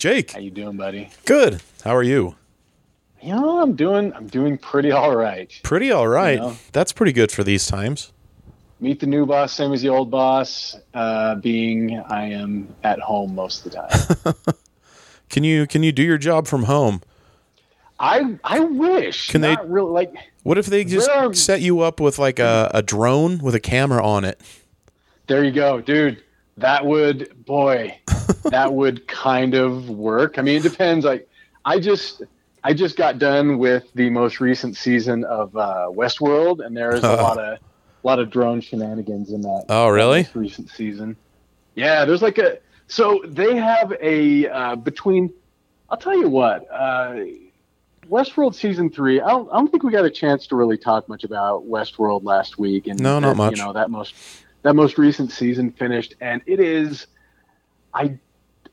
Jake. How you doing, buddy? Good. How are you? You know, I'm doing I'm doing pretty all right. Pretty all right. know. That's pretty good for these times. Meet the new boss, same as the old boss. Uh, being I am at home most of the time. Can you can you do your job from home? I I wish. Can they- really like What if they just are- set you up with like a, a drone with a camera on it? there you go, dude. That would boy, that would kind of work. I mean, it depends. Like, I just I just got done with the most recent season of uh, Westworld, and there's a lot of a lot of drone shenanigans in that. Oh, really? most recent season. Yeah, there's like a so they have a uh, between. I'll tell you what. Uh, Westworld season three. I don't, I don't think we got a chance to really talk much about Westworld last week, and No, not that, much. You know that most that most recent season finished, and it is. I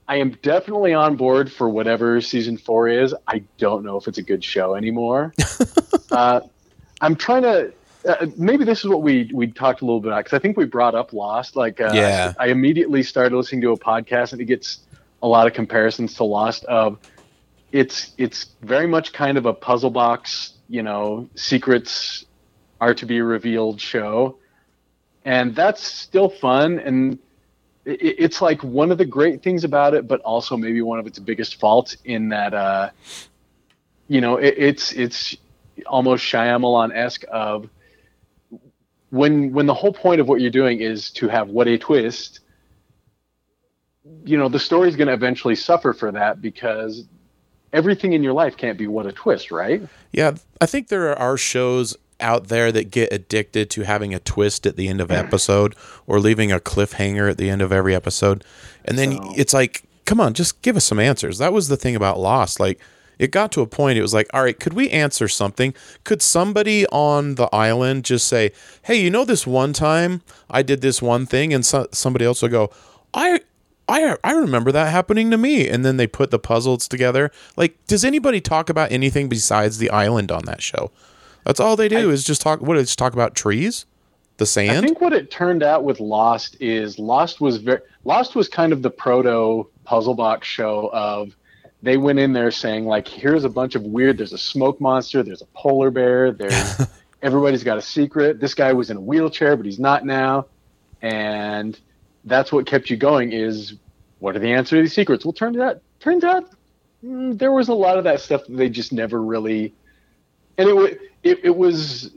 I am definitely on board for whatever season four is. I don't know if it's a good show anymore. uh, I'm trying to. Uh, maybe this is what we we talked a little bit about because I think we brought up Lost. Like, uh, Yeah. I immediately started listening to a podcast and it gets a lot of comparisons to Lost. Of it's it's very much kind of a puzzle box, you know, secrets are to be revealed show, and that's still fun and it's like one of the great things about it, but also maybe one of its biggest faults in that, uh, you know, it, it's it's almost Shyamalan esque of when when the whole point of what you're doing is to have what a twist. You know, the story's going to eventually suffer for that because everything in your life can't be what a twist, right? Yeah, I think there are shows out there that get addicted to having a twist at the end of episode or leaving a cliffhanger at the end of every episode. And then So- it's like, come on, just give us some answers. That was the thing about Lost. Like it got to a point it was like, all right, could we answer something? Could somebody on the island just say, "Hey, you know this one time I did this one thing," and so, somebody else will go, "I I I remember that happening to me. And then they put the puzzles together. Like, does anybody talk about anything besides the island on that show? That's all they do is just talk. What is talk about trees, the sand? I think what it turned out with Lost is Lost was very Lost was kind of the proto puzzle box show of they went in there saying like here's a bunch of weird there's a smoke monster there's a polar bear there's everybody's got a secret this guy was in a wheelchair but he's not now and that's what kept you going is what are the answers to these secrets well turns out turns out mm, there was a lot of that stuff that they just never really and it, it, it was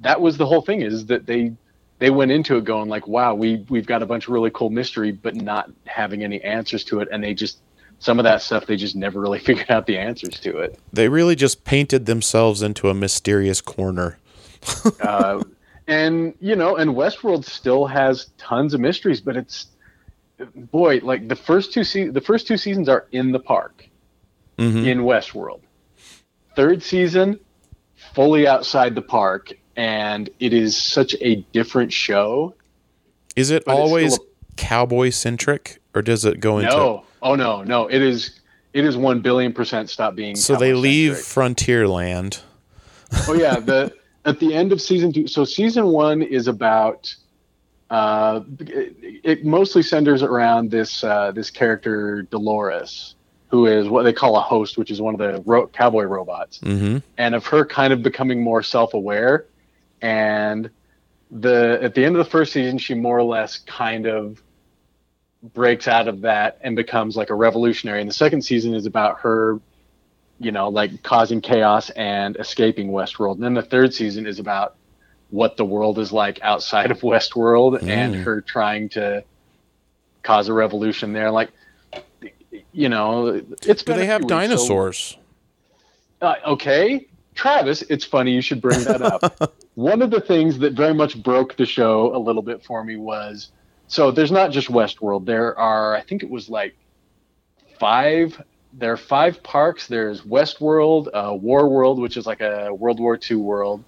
that was the whole thing is that they they went into it going like wow we we've got a bunch of really cool mystery but not having any answers to it and they just some of that stuff they just never really figured out the answers to it they really just painted themselves into a mysterious corner. uh, and you know and westworld still has tons of mysteries but it's boy like the first two se- the first two seasons are in the park Mhm. in westworld third season fully outside the park and it is such a different show Is it always still cowboy centric, or does it go into? no oh no no it is it is 1 billion percent stop being So they leave. Frontierland. oh yeah the at the end of season two so season one is about uh it, it mostly centers around this uh this character dolores who is what they call a host which is one of the ro- cowboy robots. Mm-hmm. and of her kind of becoming more self-aware. And the at the end of the first season she more or less kind of breaks out of that and becomes like a revolutionary. And the second season is about her you know like causing chaos and escaping westworld. And then the third season is about what the world is like outside of westworld and Mm. her trying to cause a revolution there. Like you know it's Do they have weeks, so- dinosaurs? uh, okay, Travis, it's funny you should bring that up. One of the things that very much broke the show a little bit for me was so there's not just Westworld. There are, I think it was like five. There are five parks. There's Westworld, uh, War World, which is like a World War II world.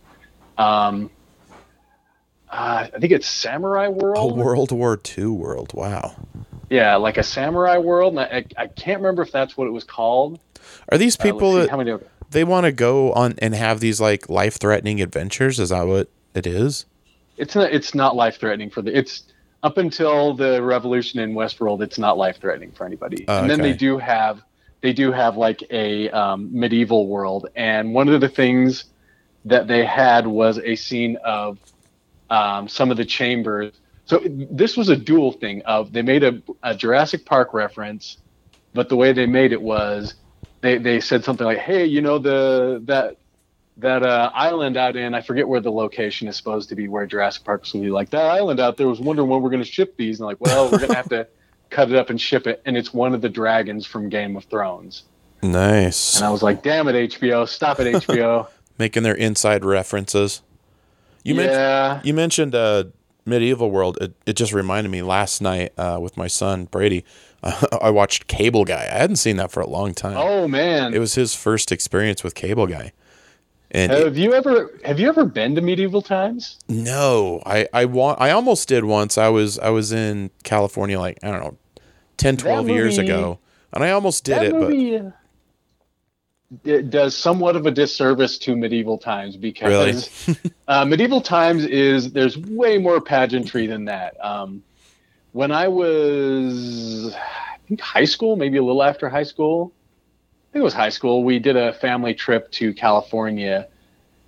Um, uh, I think it's Samurai A World. World War II world. Wow. Yeah, like a Samurai World. And I, I can't remember if that's what it was called. Are these Uh, people see, that how many? they want to go on and have these like life threatening adventures? Is that what it is? it's not it's not life threatening for the it's up until the revolution in Westworld, it's not life threatening for anybody. Oh, and then they do have they do have like a um, medieval world, and one of the things that they had was a scene of um, some of the chambers. So this was a dual thing of they made a, a Jurassic Park reference, but the way they made it was they, they said something like, "Hey, you know the that that uh, island out in I forget where the location is supposed to be where Jurassic Park was going to be like that island out there was wondering when we're going to ship these. And like well we're going to have to cut it up and ship it. And it's one of the dragons from Game of Thrones. Nice. and I was like damn it HBO stop it HBO Making their inside references. You mentioned yeah. you mentioned uh, medieval world. It, it just reminded me last night uh, with my son Brady. I watched Cable Guy. I hadn't seen that for a long time. oh man It was his first experience with Cable Guy. And it- have you ever have you ever been to medieval times no, I I want I almost did once. I was I was in California like I don't know 10 12 years ago. And I almost did it, but movie uh, it does somewhat of a disservice to medieval times because uh, medieval times is there's way more pageantry than that. Um, when I was, I think high school, maybe a little after high school, I think it was high school. We did a family trip to California,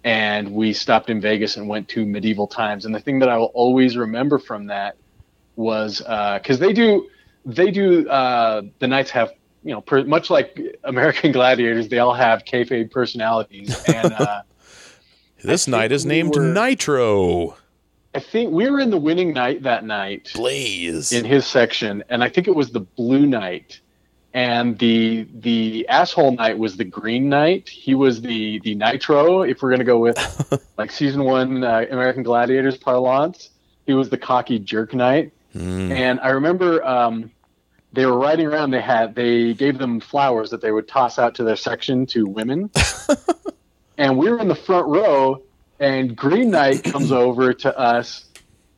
and we stopped in Vegas and went to medieval times. And the thing that I will always remember from that was because they do they do uh, the knights have you know per, much like American gladiators, they all have kayfabe personalities, and uh, this I night is we named were- Nitro. I think we were in the winning knight that night Blaze. in his section, and I think it was the blue knight, and the the asshole knight was the green knight. He was the the nitro. If we're gonna go with like season one uh, American Gladiators parlance, he was the cocky jerk knight. Mm. And I remember um, they were riding around. They had they gave them flowers that they would toss out to their section to women. and we were in the front row, and Green Knight comes over to us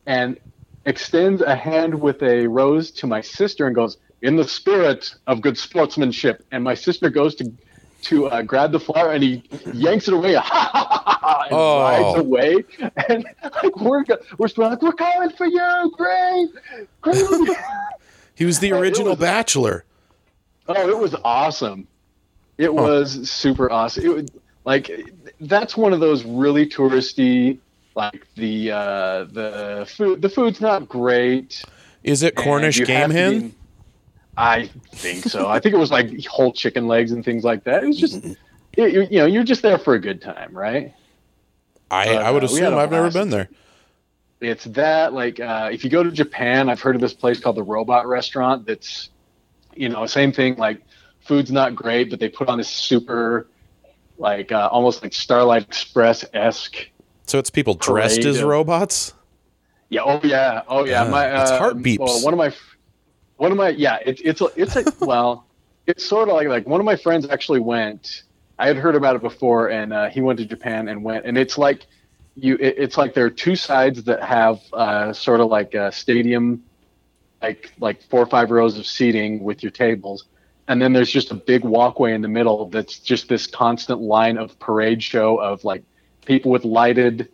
and extends a hand with a rose to my sister and goes, "In the spirit of good sportsmanship." And my sister goes to to uh, grab the flower and he yanks it away, and Oh. rides away. And like we're we're like, "We're coming for you, Green, Green." He was the original was- Bachelor. Oh, it was awesome. It was super awesome. It would like that's one of those really touristy like the uh the food the food's not great. Is it Cornish game hen? be- I think so. I think it was like whole chicken legs and things like that. It was just it, you know, you're just there for a good time, right? I, but, I would uh, assume I've never been there. It's that like uh, if you go to Japan, I've heard of this place called the Robot Restaurant. That's you know same thing. Like food's not great, but they put on this super like uh, almost like Starlight Express esque. So it's people dressed as robots? Yeah. Oh yeah. Oh yeah. Yeah, my it's uh, heart beeps. Well, one of my one of my yeah. It, it's a, it's a well. It's sort of like like one of my friends actually went. I had heard about it before, and uh, he went to Japan and went, and it's like you. It, it's like there are two sides that have uh, sort of like a stadium, like like four or five rows of seating with your tables, and then there's just a big walkway in the middle that's just this constant line of parade show of like people with lighted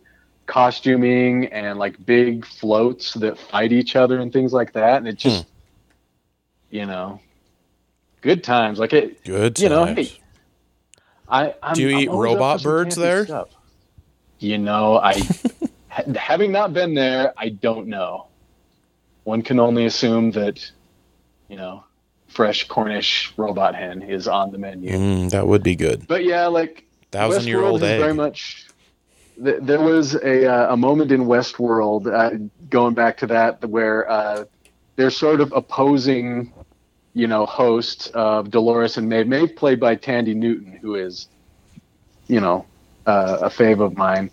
costuming and like big floats that fight each other and things like that, and it just you know good times like it Good. you know, times. hey, I I'm, Do you I'm eat robot birds there? stuff. You know, I ha- having not been there, I don't know. One can only assume that, you know, fresh Cornish robot hen is on the menu. Mm, that would be good. But yeah, like Thousand year Westworld old is egg. Very much. th- There was a uh, a moment in Westworld, uh, going back to that, where uh, they're sort of opposing, you know, hosts of Dolores and Maeve. Maeve played by Thandie Newton, who is, you know, uh, a fave of mine.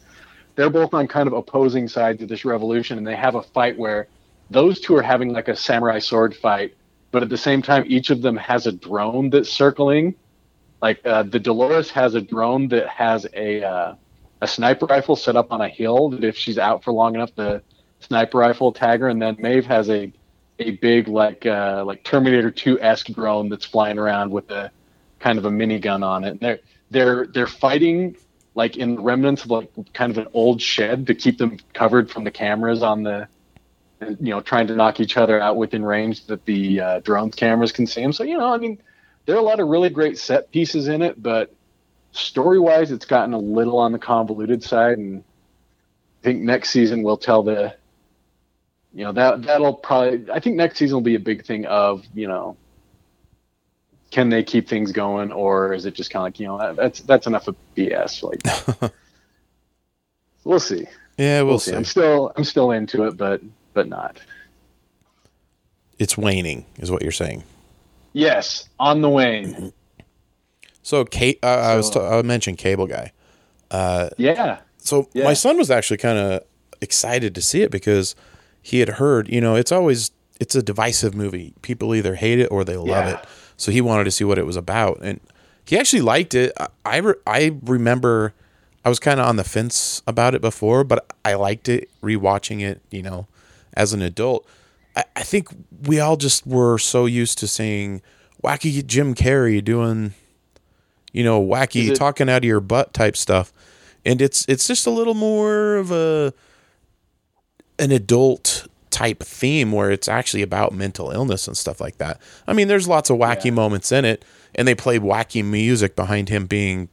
They're both on kind of opposing sides of this revolution, and they have a fight where those two are having like a samurai sword fight, but at the same time, each of them has a drone that's circling like uh, the Dolores has a drone that has a uh, a sniper rifle set up on a hill that if she's out for long enough, the sniper rifle will tag her. And then Maeve has a a big like uh, like Terminator 2 esque drone that's flying around with a kind of a minigun on it. And they're they're they're fighting like in remnants of like kind of an old shed to keep them covered from the cameras on the you know trying to knock each other out within range that the uh, cameras can see them. So you know, I mean, there are a lot of really great set pieces in it, but story wise, it's gotten a little on the convoluted side, and I think next season will tell the you know that that'll probably I think next season will be a big thing of you know can they keep things going or is it just kind of like you know that's that's enough of BS like we'll see Yeah, we'll, we'll see. see I'm still I'm still into it but but not It's waning, is what you're saying. yes on the wane So, Kate, uh, I was t- So- I mentioned Cable Guy. yeah So Yeah. my son was actually kind of excited to see it because he had heard, you know, it's always it's a divisive movie. People either hate it or they love Yeah. it. So he wanted to see what it was about, and he actually liked it. I I, re- I remember I was kind of on the fence about it before, but I liked it rewatching it. You know, as an adult, I, I think we all just were so used to seeing wacky Jim Carrey doing you know, wacky it- talking out of your butt type stuff. And it's it's just a little more of a an adult type theme where it's actually about mental illness and stuff like that. I mean, there's lots of wacky Yeah. moments in it and they play wacky music behind him being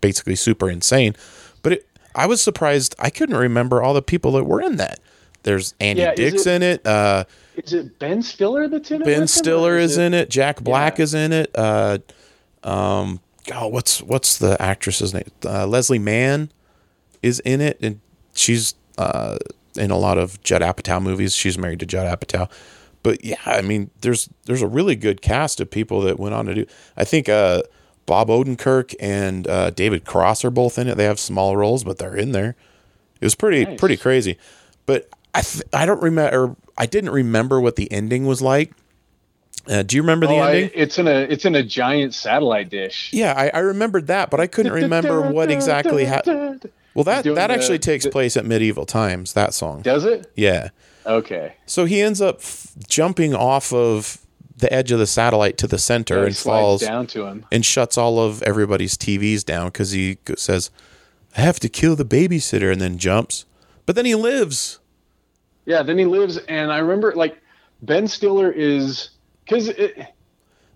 basically super insane. But it, I was surprised I couldn't remember all the people that were in that. There's Andy Yeah, Dix it- in it. Uh, is it Ben Stiller that's in it Ben with him, or Stiller is in it. Jack Black Yeah. is in it. Uh, um, oh, what's what's the actress's name? Uh, Leslie Mann is in it, and she's uh, in a lot of Judd Apatow movies. She's married to Judd Apatow. But yeah, I mean, there's there's a really good cast of people that went on to do. I think uh, Bob Odenkirk and uh, David Cross are both in it. They have small roles, but they're in there. It was pretty Nice. pretty crazy. But I th- I don't remember. I didn't remember what the ending was like. Uh, do you remember the Oh, I- ending? it's in a it's in a giant satellite dish. yeah, I, I remembered that, but I couldn't remember what exactly happened. Well, that that the- actually takes the- place at medieval times. That song. Does it? Yeah. Okay. So he ends up f- jumping off of the edge of the satellite to the center and falls down to him. and shuts all of everybody's TVs down because he says, "I have to kill the babysitter," and then jumps. But then he lives. Yeah, then he lives, and I remember like Ben Stiller is because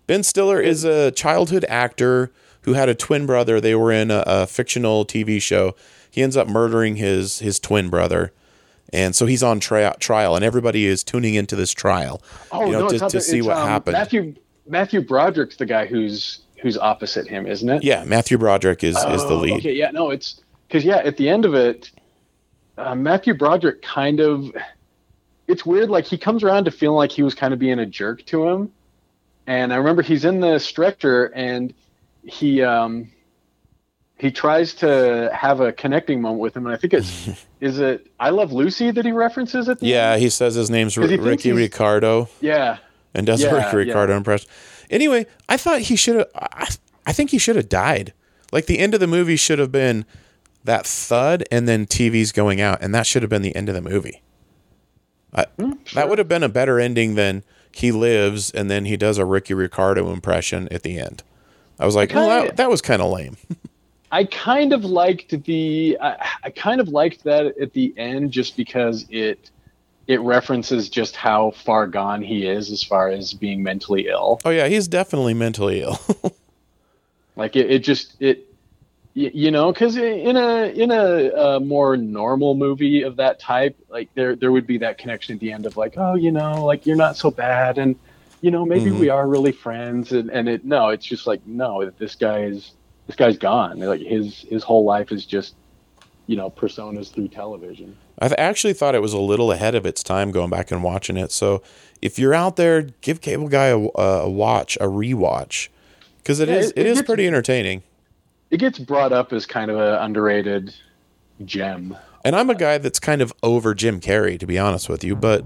Ben Stiller is a childhood actor who had a twin brother. They were in a, a fictional TV show. He ends up murdering his his twin brother, and so he's on tri- trial, and everybody is tuning into this trial. oh you know, no, to, to the- see what um, happened. Matthew Matthew Broderick's the guy who's who's opposite him, isn't it? yeah, Matthew Broderick is is the Oh, lead. Okay, yeah, no, it's because yeah, at the end of it, uh, Matthew Broderick kind of. It's weird. Like he comes around to feeling like he was kind of being a jerk to him, and I remember he's in the stretcher and he um he tries to have a connecting moment with him, and I think it's is it I Love Lucy that he references at the Yeah, end? he says his name's R- Ricky Ricardo yeah. and does a Yeah, Ricky yeah. Ricardo impression. Anyway, I thought he should have. I, I think he should have died. Like the end of the movie should have been that thud and then TV's going out, and that should have been the end of the movie. I, hmm, That would have been a better ending than he lives and then he does a Ricky Ricardo impression at the end. I was like, oh, kinda- that, that was kind of lame. I kind of liked the I, I kind of liked that at the end just because it it references just how far gone he is as far as being mentally ill. oh yeah, he's definitely mentally ill. Like it, it just it y- you know because in a in a, uh more normal movie of that type like there there would be that connection at the end of like oh you know like you're not so bad and you know maybe Mhm. we are really friends and and it no it's just like no this guy is this guy's gone like his his whole life is just you know personas through television I th- actually thought it was a little ahead of its time going back and watching it. So if you're out there, give Cable Guy a, a watch, a rewatch, because it Yeah, is it- it is gets- pretty entertaining. it gets brought up as kind of an underrated gem And I'm a guy that's kind of over Jim Carrey, to be honest with you, but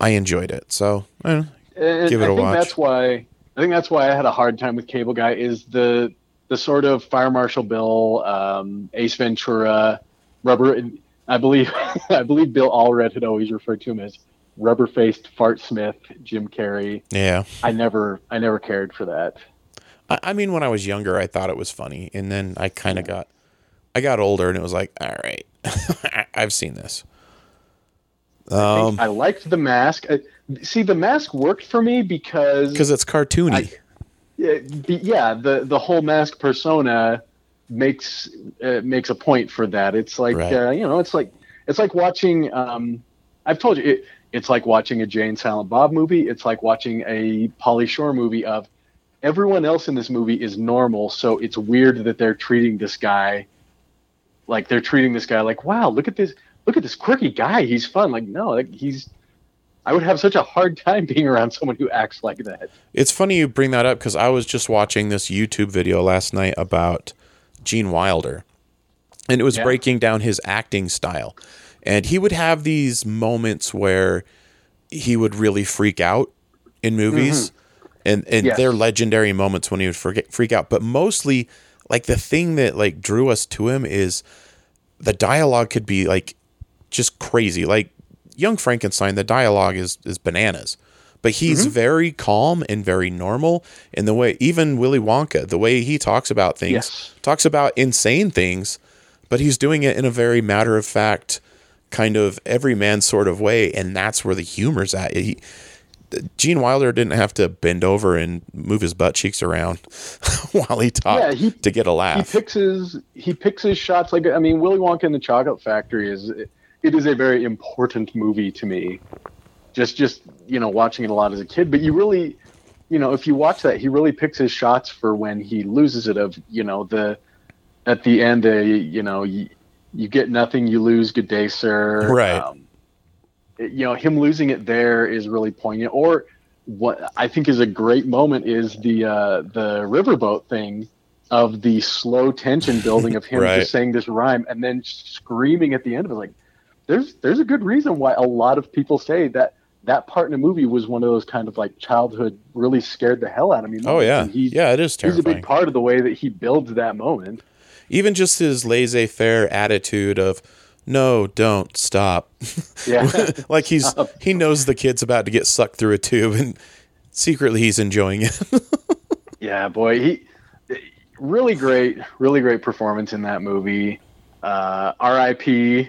I enjoyed it. So eh, Give it I a think watch. that's why I think that's why I had a hard time with Cable Guy is the the sort of Fire Marshal Bill, um, Ace Ventura, Rubber. I believe I believe Bill Allred had always referred to him as rubber faced Fart Smith, Jim Carrey. yeah. I never I never cared for that. I, I mean, when I was younger, I thought it was funny, and then I kind of got, I got older, and it was like, all right, I've seen this. I, Um, think I liked the mask. Uh, see, the mask worked for me because because it's cartoony. I- yeah, the, yeah, the the whole mask persona makes uh, makes a point for that. It's like Right. uh, you know, it's like it's like watching. Um, I've told you, it, it's like watching a Jay and Silent Bob movie. It's like watching a Pauly Shore movie. Of everyone else in this movie is normal, so it's weird that they're treating this guy like they're treating this guy like, wow, look at this, look at this quirky guy. He's fun. Like, no, like he's. I would have such a hard time being around someone who acts like that. It's funny you bring that up because I was just watching this YouTube video last night about Gene Wilder, and it was Yeah. breaking down his acting style. And he would have these moments where he would really freak out in movies, mm-hmm. and and Yes. they're legendary moments when he would forget, freak out. But mostly, like the thing that like drew us to him is the dialogue could be like just crazy. Like Young Frankenstein, the dialogue is is bananas. But he's Mm-hmm. very calm and very normal in the way even Willy Wonka, the way he talks about things, Yes. talks about insane things, but he's doing it in a very matter of fact, kind of everyman sort of way, and that's where the humor's at. He, Gene Wilder didn't have to bend over and move his butt cheeks around while he talked Yeah, he- to get a laugh. he picks his he picks his shots like I mean Willy Wonka in the Chocolate Factory is it is a very important movie to me. Just just you know watching it a lot as a kid, but you really you know if you watch that he really picks his shots for when he loses it of you know the at the end uh, you know you, you get nothing you lose good day sir Right. um, you know him losing it there is really poignant or what I think is a great moment is the uh, the riverboat thing of the slow tension building of him Right. just saying this rhyme and then screaming at the end of it like there's there's a good reason why a lot of people say that that part in the movie was one of those kind of like childhood really scared the hell out of me Oh yeah, And he's, yeah, it is terrifying. he's a big part of the way that he builds that moment Even just his laissez-faire attitude of no, don't stop. yeah like he's he knows the kid's about to get sucked through a tube, and secretly he's enjoying it. Yeah, boy, he really great, really great performance in that movie. Uh, R.I.P.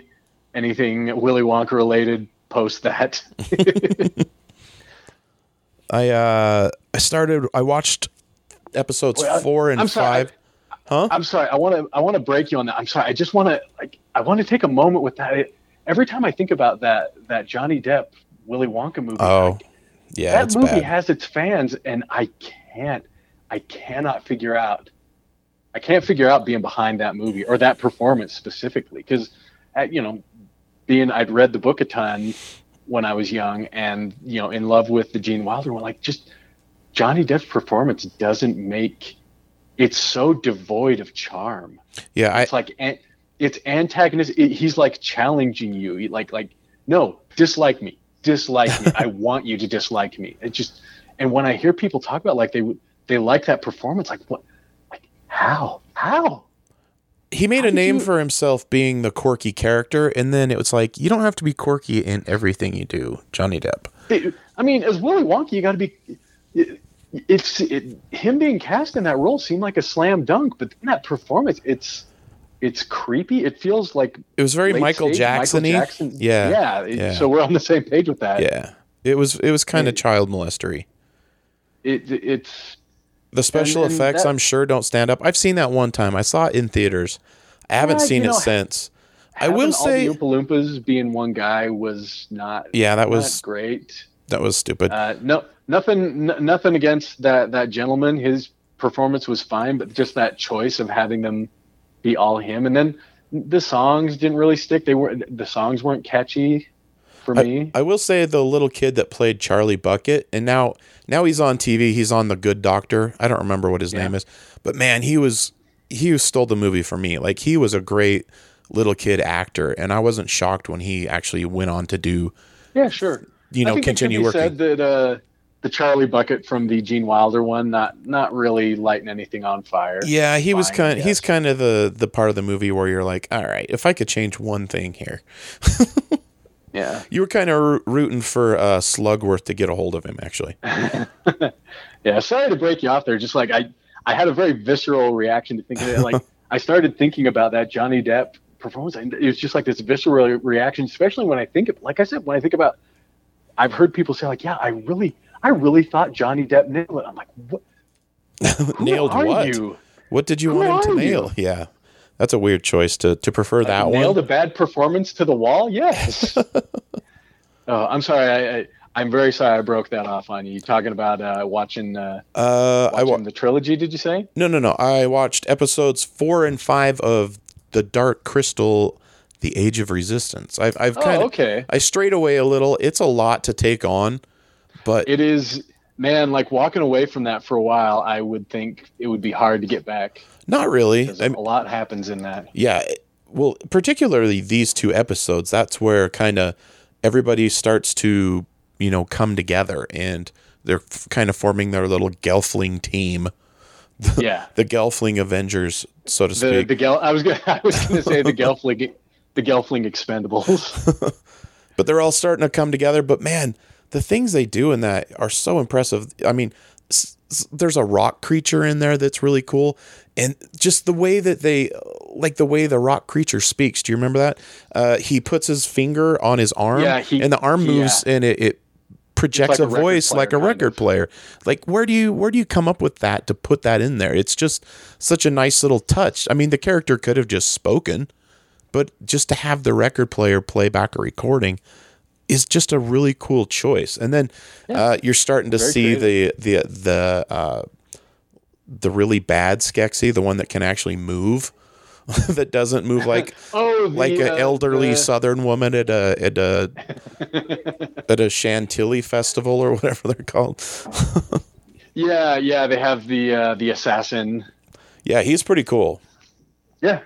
Anything Willy Wonka related post that. I uh I started I watched episodes Wait, I- four and I'm sorry, five. huh? I'm sorry. I want to. I want to break you on that. I'm sorry. I just want to. Like. I want to take a moment with that. It, every time I think about that, that Johnny Depp Willy Wonka movie. oh, I- yeah, that movie bad. has its fans, and I can't. I cannot figure out. I can't figure out being behind that movie or that performance specifically because, you know, being I'd read the book a ton when I was young and you know in love with the Gene Wilder one. Like just Johnny Depp's performance doesn't make. It's so devoid of charm. yeah, I It's like it's antagonist. It, he's like challenging you. Like like no, dislike me, dislike me. I want you to dislike me. It just and when I hear people talk about like they would they like that performance, like what, like how how he made How a name you- for himself being the quirky character, and then it was like you don't have to be quirky in everything you do, Johnny Depp. It- I mean, as Willy Wonka, you got to be. It, it's it, him being cast in that role seemed like a slam dunk, but then that performance, it's it's creepy. It feels like It was very Michael stage Jackson-y. Jackson. Yeah, yeah, yeah. So we're on the same page with that. Yeah, it was it was kind of child molestery. It, it's The special and effects, that- I'm sure, don't stand up. I've seen that one time. I saw it in theaters. I haven't Yeah, seen it know, since. I will all say, the Oompa Loompas being one guy was not. yeah, that was great. that was stupid. Uh, no, nothing, n- nothing against that that gentleman. His performance was fine, but just that choice of having them be all him, and then the songs didn't really stick. They were the songs weren't catchy for me. I, I will say the little kid that played Charlie Bucket, and now now he's on TV. He's on The Good Doctor. I don't remember what his Yeah. name is, but man, he was he stole the movie for me. Like he was a great little kid actor, and I wasn't shocked when he actually went on to do yeah, sure. you know continue working. said that uh, the Charlie Bucket from the Gene Wilder one, not not really lighting anything on fire. Yeah, he was kind. yes. He's kind of the the part of the movie where you're like, all right, if I could change one thing here, Yeah. you were kind of rooting for uh, Slugworth to get a hold of him. Actually, Yeah, sorry to break you off there. Just like I, I had a very visceral reaction to thinking it. Like I started thinking about that Johnny Depp performance. And It was just like this visceral reaction, especially when I think, of, like I said, when I think about, I've heard people say like, yeah, I really, I really thought Johnny Depp nailed it. I'm like, what? Nailed what? You? What did you Who want him to you? nail? Yeah. That's a weird choice to to prefer that nailed one. Nailed a bad performance to the wall. Yes. oh, I'm sorry. I, I, I'm very sorry I broke that off on you. You talking about uh, watching, uh, Uh, I watching wa- the trilogy. Did you say? no no no. I watched episodes four and five of the Dark Crystal, The Age of Resistance. I've I've Oh, kind of okay. I strayed away a little. It's a lot to take on, but It is, man. Like walking away from that for a while, I would think it would be hard to get back. Not really. I a lot happens in that. yeah well particularly these two episodes that's where kind of everybody starts to you know come together and they're f- kind of forming their little gelfling team Yeah. the gelfling avengers so to The speak the Gel. I was gonna. I was gonna say the Gelfling. The Gelfling Expendables. but they're all starting to come together but man the things they do in that are so impressive i mean there's a rock creature in there that's really cool and just the way that they like the way the rock creature speaks do you remember that? Uh, he puts his finger on his arm Yeah, he- and the arm moves and it, it projects like a, a voice player, like a record of. player. Like where do you where do you come up with that to put that in there? It's just such a nice little touch. I mean the character could have just spoken but just to have the record player play back a recording is just a really cool choice. And then uh, you're starting to Very see the the the uh, the really bad Skeksis, the one that can actually move, that doesn't move like oh, the, like an uh, elderly the- Southern woman at a at a at a Chantilly festival or whatever they're called. yeah, yeah. They have the uh, the assassin. Yeah, he's pretty cool. Yeah.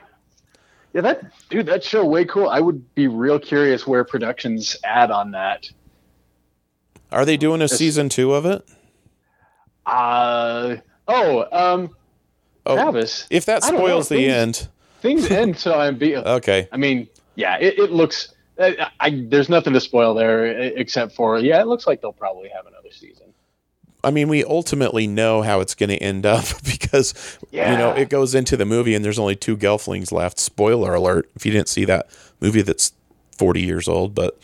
Yeah, that dude, that show way cool. I would be real curious where productions add on that. Are they doing a season two of it? Uh oh, um Oh, Travis. if that know, spoils the things- end, Things end so I'm be okay. I mean, yeah, it, it looks I, I there's nothing to spoil there except for yeah, it looks like they'll probably have another season. I mean, we ultimately know how it's going to end up because you know it goes into the movie and there's only two Gelflings left. Spoiler alert! If you didn't see that movie, that's forty years old, but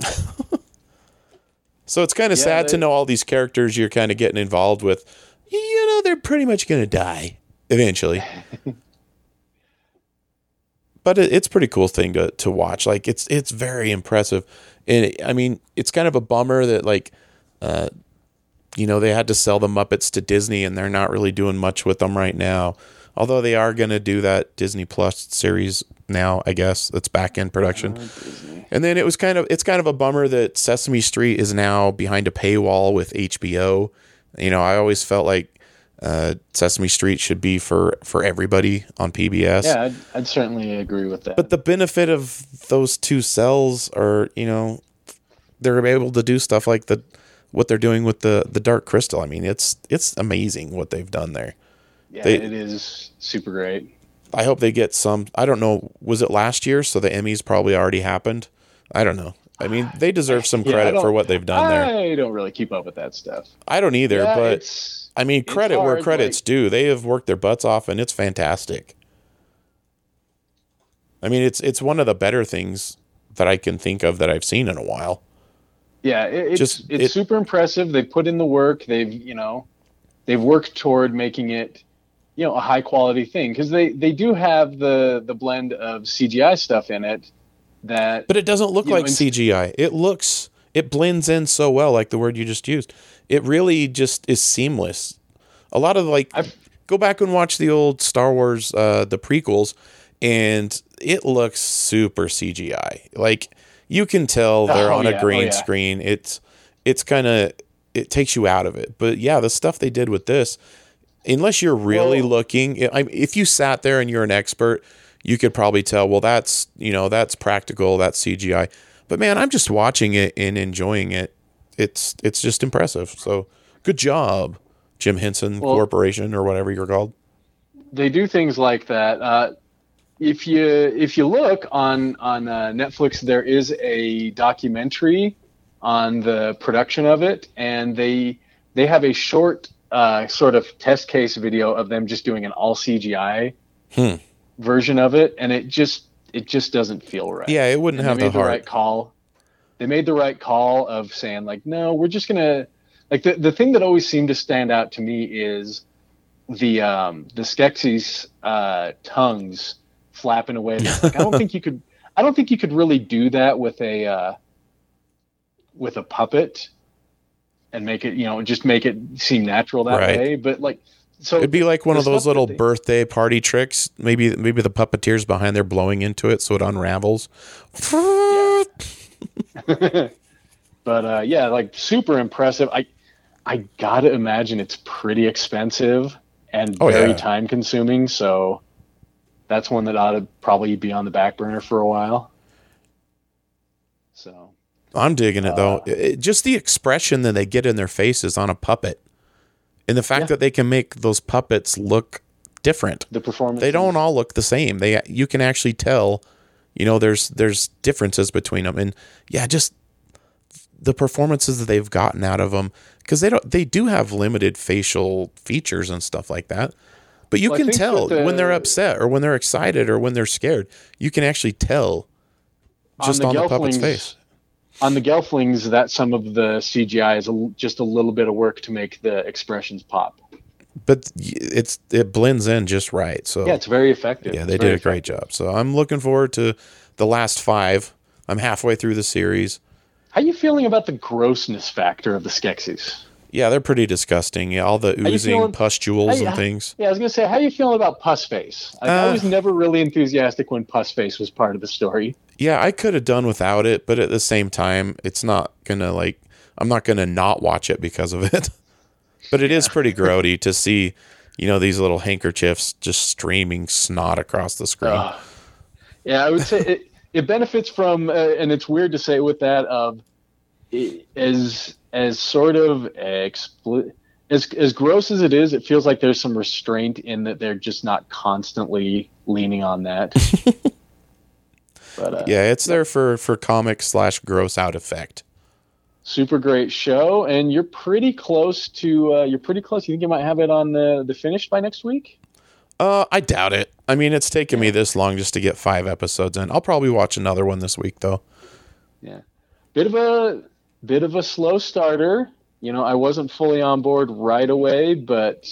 so it's kind of Yeah, sad to know all these characters you're kind of getting involved with. You know, they're pretty much going to die eventually. but it, it's a pretty cool thing to to watch. Like it's it's very impressive, and it, I mean it's kind of a bummer that like. Uh, you know, they had to sell the Muppets to Disney and they're not really doing much with them right now. Although they are going to do that Disney Plus series now, I guess that's back in production. And then it was kind of it's kind of a bummer that Sesame Street is now behind a paywall with HBO. You know, I always felt like uh, Sesame Street should be for for everybody on PBS. Yeah, I'd, I'd certainly agree with that. But the benefit of those two cells are, you know, they're able to do stuff like the what they're doing with the the Dark Crystal. I mean, it's it's amazing what they've done there. yeah, they- it is super great. I hope they get some. I don't know. Was it last year? So the Emmys probably already happened. I don't know. I mean, they deserve some Yeah, credit for what they've done there. I don't really keep up with that stuff. I don't either, yeah, but I mean, credit where credit's like- due. They have worked their butts off, and it's fantastic. I mean, it's it's one of the better things that I can think of that I've seen in a while. Yeah, it, it's Just- it's it- super impressive. They've put in the work. They've you know, they've worked toward making it, you know, a high quality thing because they they do have the the blend of CGI stuff in it that But it doesn't look You know, like CGI. It looks it blends in so well, like the word you just used. It really just is seamless. A lot of like I've- go back and watch the old Star Wars uh the prequels and it looks super CGI. Like you can tell they're Oh, on yeah. a Oh, green yeah. screen. It's it's kind of it takes you out of it. But yeah, the stuff they did with this unless you're really Well- looking if you sat there and you're an expert you could probably tell well that's you know that's practical that's cgi but man i'm just watching it and enjoying it it's it's just impressive so good job jim henson Well- corporation or whatever you're called they do things like that. Uh, if you if you look on on uh, Netflix, there is a documentary on the production of it, and they they have a short uh, sort of test case video of them just doing an all CGI Hmm. Version of it, and it just it just doesn't feel right. Yeah, it wouldn't And have they the made the heart. right call. They made the right call of saying like, no, we're just gonna like the the thing that always seemed to stand out to me is the um the Skeksis uh tongues flapping away. Like, I don't think you could I don't think you could really do that with a uh with a puppet and make it, you know, just make it seem natural that Right. way. But like so It'd be like one of those little they- birthday party tricks. Maybe maybe the puppeteers behind there blowing into it so it unravels. but uh, yeah, like super impressive. I I gotta imagine it's pretty expensive and Oh, very yeah. time consuming. So that's one that ought to probably be on the back burner for a while. So I'm digging it though. Uh, it- just the expression that they get in their faces on a puppet, and the fact Yeah. that they can make those puppets look different. the performance They don't all look the same. They you can actually tell. You know, there's there's differences between them, and yeah, just the performances that they've gotten out of them because they don't they do have limited facial features and stuff like that. But you Well, can tell the- when they're upset or when they're excited or when they're scared. You can actually tell just the on the, puppet's face. On the Gelflings. That some of the CGI is a, just a little bit of work to make the expressions pop. But it's it blends in just right. So Yeah, it's very effective. yeah, they did a great effective. job. So I'm looking forward to the last five. I'm halfway through the series. How are you feeling about the grossness factor of the Skeksis? Yeah, they're pretty disgusting. Yeah, all the oozing feeling- pustules you- and things. Yeah, I was gonna say, how are you feeling about Pussface? Like, I Uh, was never really enthusiastic when pus face was part of the story. Yeah, I could have done without it, but at the same time, it's not gonna like I'm not gonna not watch it because of it. but it is pretty grody to see, you know, these little handkerchiefs just streaming snot across the screen. Ugh. Yeah, I would say it, it benefits from, uh, and it's weird to say with that of i- as as sort of expli- as as gross as it is, it feels like there's some restraint in that they're just not constantly leaning on that. but uh, yeah, it's there for for comic slash gross out effect. super great show, and you're pretty close to uh, you're pretty close. You think you might have it on the the finish by next week? Uh, I doubt it. I mean, it's taken me this long just to get five episodes in. I'll probably watch another one this week though. Yeah, bit of a bit of a slow starter. You know, I wasn't fully on board right away, but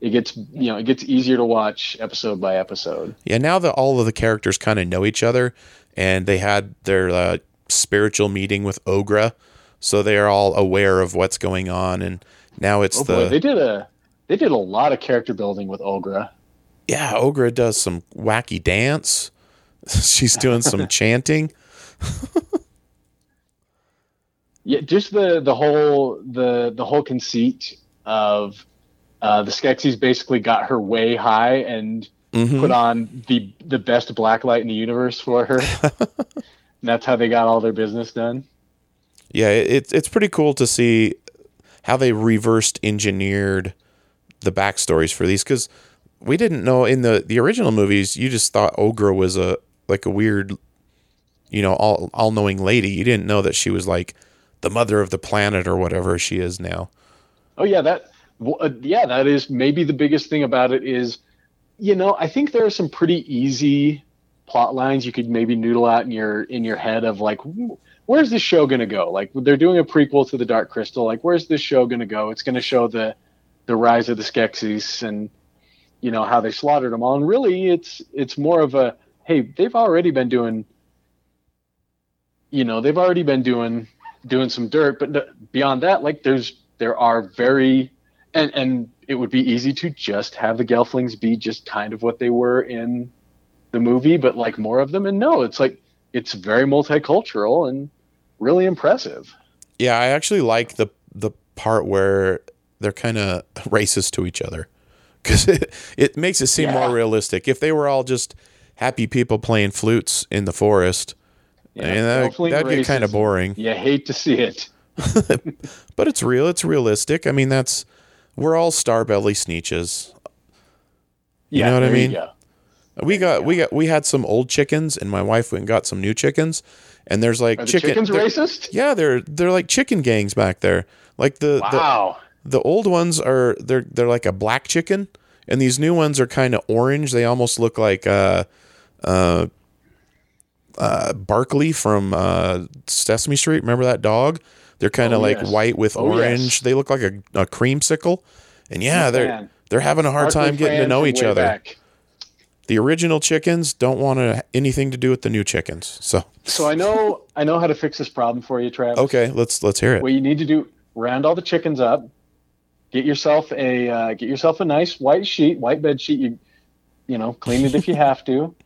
it gets you know it gets easier to watch episode by episode. Yeah, now that all of the characters kind of know each other and they had their uh, spiritual meeting with Aughra, so they are all aware of what's going on and now it's Oh the boy, they did a they did a lot of character building with Aughra. Yeah, Aughra does some wacky dance. She's doing some chanting. Yeah, just the the whole the the whole conceit of uh, the Skeksis basically got her way high and Mhm. put on the the best blacklight in the universe for her. and that's how they got all their business done. Yeah, it's it's pretty cool to see how they reversed engineered the backstories for these because we didn't know in the the original movies. You just thought Aughra was a like a weird, you know, all all knowing lady. You didn't know that she was like the mother of the planet or whatever she is now. Oh yeah, that uh, yeah, that is maybe the biggest thing about it is, you know, I think there are some pretty easy plot lines you could maybe noodle out in your in your head of like, where's this show gonna go? Like they're doing a prequel to the Dark Crystal. Like, where's this show gonna go? It's gonna show the the rise of the Skeksis and you know how they slaughtered them all. And really, it's it's more of a hey, they've already been doing. You know, they've already been doing doing some dirt, but beyond that, like there's there are very and and it would be easy to just have the Gelflings be just kind of what they were in the movie, but like more of them. And no, it's like it's very multicultural and really impressive. Yeah, I actually like the the part where they're kind of racist to each other because it, it makes it seem Yeah. more realistic. If they were all just happy people playing flutes in the forest, Yeah, I mean, that, that'd get kind of boring. You hate to see it. But it's real. It's realistic. I mean, that's we're all starbelly Sneetches. You yeah, know what I mean? go. We got we got we had some old chickens, and my wife went and got some new chickens. And there's like the chicken. chickens racist? Yeah, they're they're like chicken gangs back there. Like the, the Wow. the old ones are they're they're like a black chicken, and these new ones are kind of orange. They almost look like uh uh uh, Barkley from uh, Sesame Street. Remember that dog? They're kind of Oh, like yes. white with Oh, orange. yes. They look like a, a creamsicle. And yeah, they're they're having a hard Barkley time getting to know each other. back. The original chickens don't want to anything to do with the new chickens. So So I know I know how to fix this problem for you, Travis. okay, let's let's hear it. What you need to do: round all the chickens up, get yourself a uh, get yourself a nice white sheet, white bed sheet. You you know, clean it if you have to.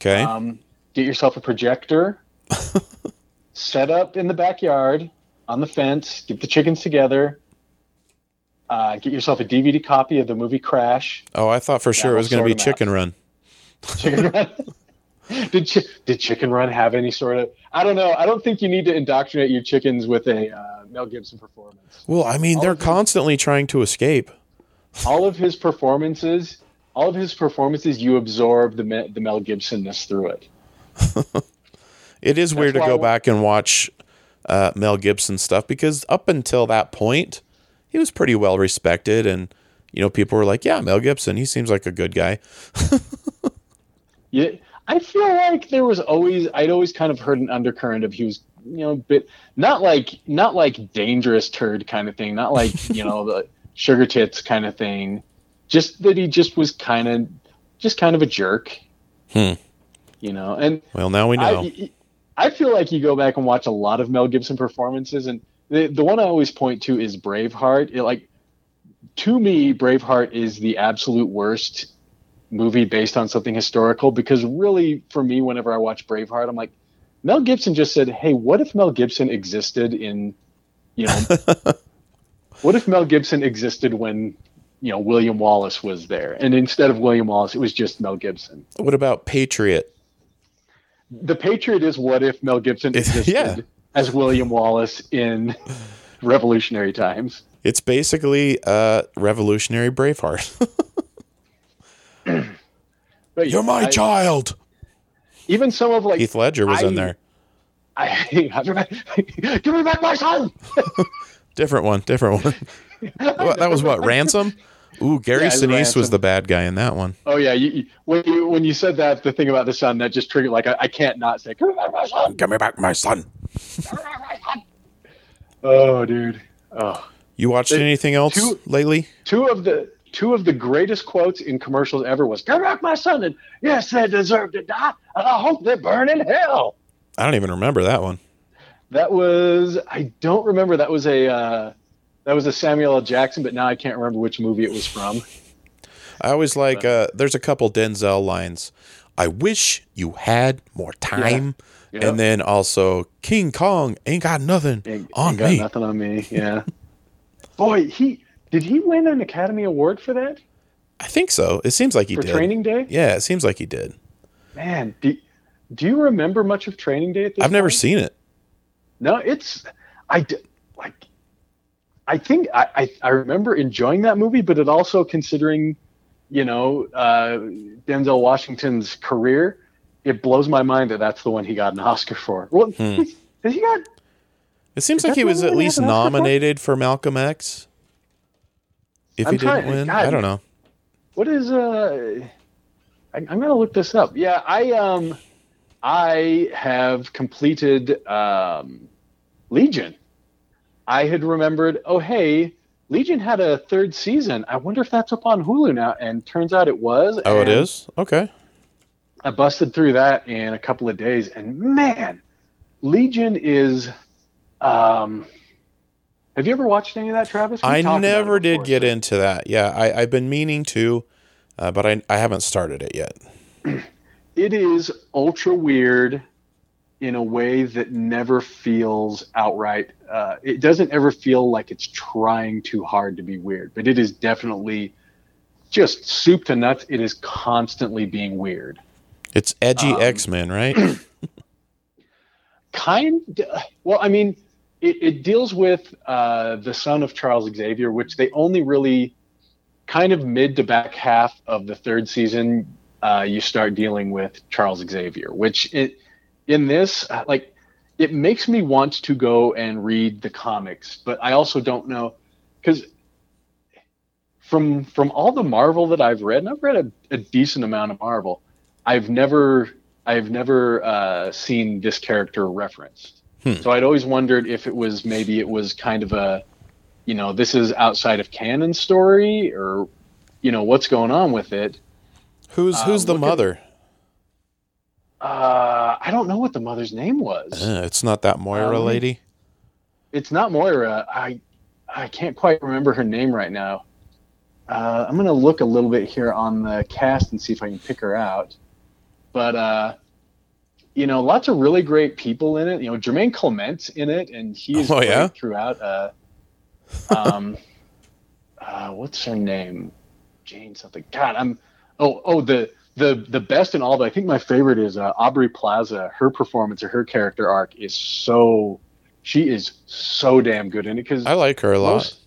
Okay. Um, get yourself a projector. set up in the backyard on the fence. Get the chickens together. Uh, get yourself a DVD copy of the movie Crash. oh, I thought for sure it was going to be sort 'em out. Chicken Run. Chicken Run. did chi- did Chicken Run have any sort of? I don't know. I don't think you need to indoctrinate your chickens with a uh, Mel Gibson performance. Well, I mean, All they're constantly trying to escape. All of his performances, all of his performances, you absorb the the Mel Gibsonness through it. It is weird to go back and watch uh, Mel Gibson stuff because up until that point, he was pretty well respected, and you know, people were like, "Yeah, Mel Gibson, he seems like a good guy." Yeah, I feel like there was always I'd always kind of heard an undercurrent of he was you know bit not like not like dangerous turd kind of thing, not like you know the sugar tits kind of thing, just that he just was kind of just kind of a jerk. Hmm. You know, and Well, now we know. I, I feel like you go back and watch a lot of Mel Gibson performances, and the the one I always point to is Braveheart. It, like to me, Braveheart is the absolute worst movie based on something historical because really, for me, whenever I watch Braveheart, I'm like, Mel Gibson just said, "Hey, what if Mel Gibson existed in, you know, what if Mel Gibson existed when." You know, William Wallace was there, and instead of William Wallace, it was just Mel Gibson. what about Patriot? The Patriot is what if Mel Gibson existed yeah. as William Wallace in revolutionary times. It's basically uh, revolutionary Braveheart. But You're my I- child. Even some of like Heath Ledger was I- in there. I, give me back my son. Different one. Different one. That was what ransom. Ooh, Gary Yeah, Sinise Ransom. was the bad guy in that one. Oh yeah, you, you- when you when you said that, the thing about the son that just triggered like I, I can't not say give me back my son. Give me back my son. Oh dude. Oh. You watched They- anything else two- lately? Two of the two of the greatest quotes in commercials ever was "Give back my son," and yes, they deserve to die, and I hope they burn in hell. I don't even remember that one. That was I don't remember. That was a uh, that was a Samuel L. Jackson, but now I can't remember which movie it was from. I always like. Uh, there's a couple Denzel lines. I wish you had more time. Yep. And then also King Kong ain't got nothing Ain't- on ain't got me. Nothing on me. Yeah. Boy, he did he win an Academy Award for that I think so. It seems like he for did. Training Day? Yeah, it seems like he did. Man, do, do you remember much of Training Day? At this I've never seen it. No, it's I. I think I, I I remember enjoying that movie, but it also considering, you know, uh, Denzel Washington's career, it blows my mind that that's the one he got an Oscar for. Well, Hmm. has he got? It seems like he was at least Oscar for? nominated for Malcolm X. If I'm he didn't win, God. I don't know. What is uh? I, I'm gonna look this up. Yeah, I um, I have completed um, Legion. I had remembered. Oh, hey, Legion had a third season. I wonder if that's up on Hulu now. And turns out it was. Oh, it is. Okay. I busted through that in a couple of days, and man, Legion is. Um, have you ever watched any of that, Travis? We I never did get into that. Yeah, I, I've been meaning to, uh, but I, I haven't started it yet. it is ultra weird in a way that never feels outright uh, it doesn't ever feel like it's trying too hard to be weird but it is definitely just soup to nuts it is constantly being weird It's edgy Um, X Men, right? kind well i mean it, it deals with uh, the son of charles xavier which they only really kind of mid to back half of the third season uh, you start dealing with charles xavier which it in this uh, like it makes me want to go and read the comics but i also don't know because from from all the marvel that i've read and i've read a, a decent amount of marvel i've never I've never uh, seen this character referenced. Hmm. So I'd always wondered if it was maybe it was kind of a, you know, this is outside of canon story or, you know, what's going on with it. Who's Uh, who's the look at- mother? Uh, I don't know what the mother's name was. Uh, it's not that Moira Um, lady. It's not Moira. I I can't quite remember her name right now. Uh, I'm gonna look a little bit here on the cast and see if I can pick her out. But uh, you know, lots of really great people in it. You know, Jermaine Clement in it, and he's Oh, yeah? throughout. Uh, um, uh, what's her name? Jane something. God, I'm. Oh, oh, the the the best in all of it. I think my favorite is uh, Aubrey Plaza. Her performance or her character arc is so. She is so damn good in it because I like her a lot. most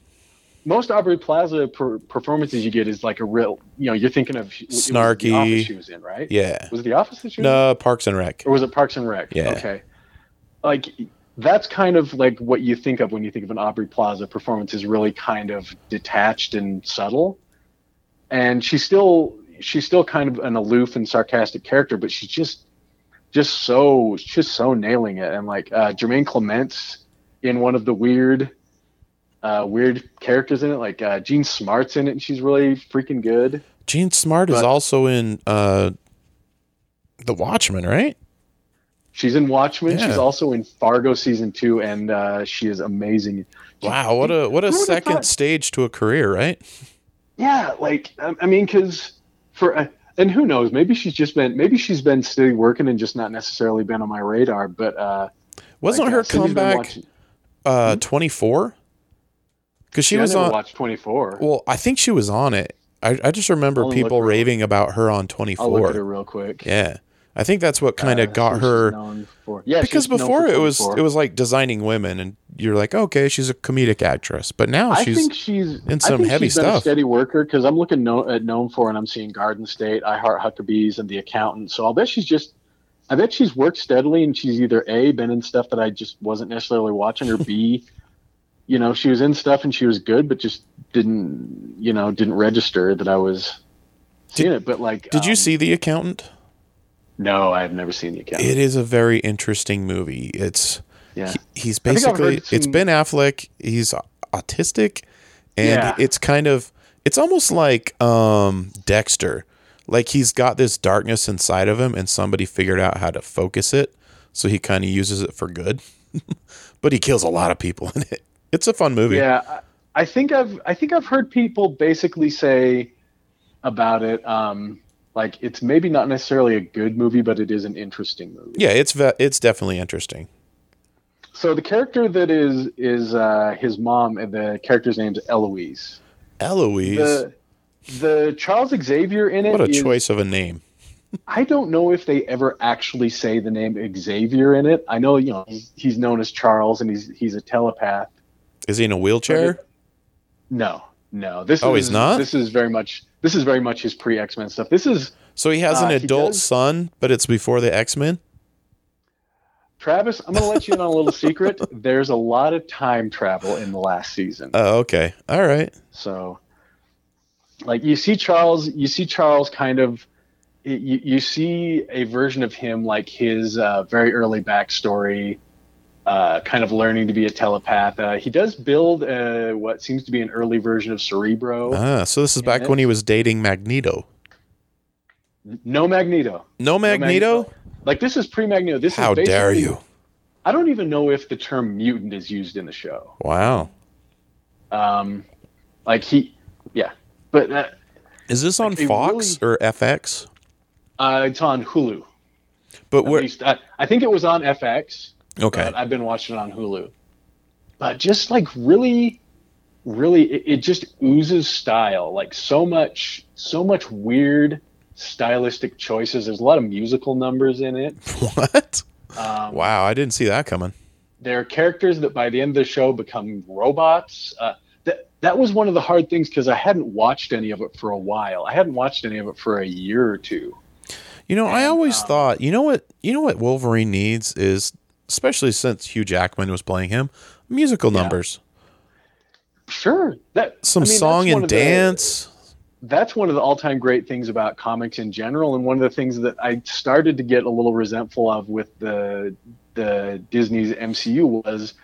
most Aubrey Plaza per, performances you get is like a real. You know, you're thinking of it was The Snarky. Office she was in, right? Yeah. Was it The Office that she was in? No, Parks and Rec. or was it Parks and Rec? Yeah. Okay. Like that's kind of like what you think of when you think of an Aubrey Plaza performance is really kind of detached and subtle. And she still she's still kind of an aloof and sarcastic character, but she's just just so just so nailing it. And like uh, Jermaine Clement's in one of the weird uh, weird characters in it, like uh, Jean Smart's in it, and she's really freaking good. Jean Smart is also in uh The Watchmen, right? She's in Watchmen. Yeah. She's also in Fargo season two, and uh, she is amazing. Wow, what a what a second stage to a career, right? Yeah, like I I mean, because for uh, and who knows, maybe she's just been maybe she's been steady working and just not necessarily been on my radar. But uh, Wasn't like, her uh, comeback uh 24? Cuz she Yeah, I was never on watched twenty four. Well, I think she was on it. I I just remember people raving about her on twenty four. I'll look at her 24. real quick. Yeah. I think that's what kind Uh, of got her. Yeah, because before it was 24. it was like designing women and you're like, "Okay, she's a comedic actress." But now I she's think she's in I some think heavy she's been a stuff. steady worker because I'm looking no, at known for and I'm seeing Garden State, I Heart Huckabees, and The Accountant. So I'll bet she's just, I bet she's worked steadily and she's either a been in stuff that I just wasn't necessarily watching, or b, you know, she was in stuff and she was good, but just didn't, you know, didn't register that I was seeing it. But like, Did you um, see The Accountant? No, I have never seen The Accountant. It is a very interesting movie. It's yeah, he- he's basically it's it's Ben Affleck. He's autistic, and Yeah. it's kind of it's almost like um, Dexter. Like he's got this darkness inside of him, and somebody figured out how to focus it, so he kind of uses it for good. but he kills a lot of people in it. It's a fun movie. Yeah, I I think I've I think I've heard people basically say about it, um, like it's maybe not necessarily a good movie, but it is an interesting movie. Yeah, it's ve- it's definitely interesting. So the character that is is uh, his mom, and the character's name's Eloise. Eloise, The the Charles Xavier in it what a is- choice of a name. I don't know if they ever actually say the name Xavier in it. I know you know he's, he's known as Charles, and he's he's a telepath. Is he in a wheelchair? No, no. This Oh, is he's not? This is very much this is very much his pre X Men stuff. This is So he has Uh, an adult son, but it's before the X Men. Travis. I'm going to let you in on a little secret. There's a lot of time travel in the last season. Oh, okay, all right. So, like you see Charles, you see Charles kind of, you, you see a version of him like his uh, very early backstory, uh, kind of learning to be a telepath. Uh, he does build uh, what seems to be an early version of Cerebro. Ah, so this is back when he was dating Magneto. No Magneto. No Magneto? Like this is pre-Magneto. This How is dare you? I don't even know if the term mutant is used in the show. Wow. Um, like he, yeah, but uh, Is this on Like, Fox or FX? uh, it's on Hulu. But At where? least I, I think it was on FX. Okay. but I've been watching it on Hulu. But just like really, really, it, it just oozes style. Like so much, so much weird stylistic choices. There's a lot of musical numbers in it. What? Um, Wow, I didn't see that coming. there are characters that by the end of the show become robots. Uh, that that was one of the hard things because I hadn't watched any of it for a while. I hadn't watched any of it for a year or two. You know, I always um, thought, you know what, you know what Wolverine needs is, especially since Hugh Jackman was playing him, musical Yeah. numbers, Sure, that some I mean, song and of the- dance. that's one of the all-time great things about comics in general, and one of the things that I started to get a little resentful of with the the Disney's MCU was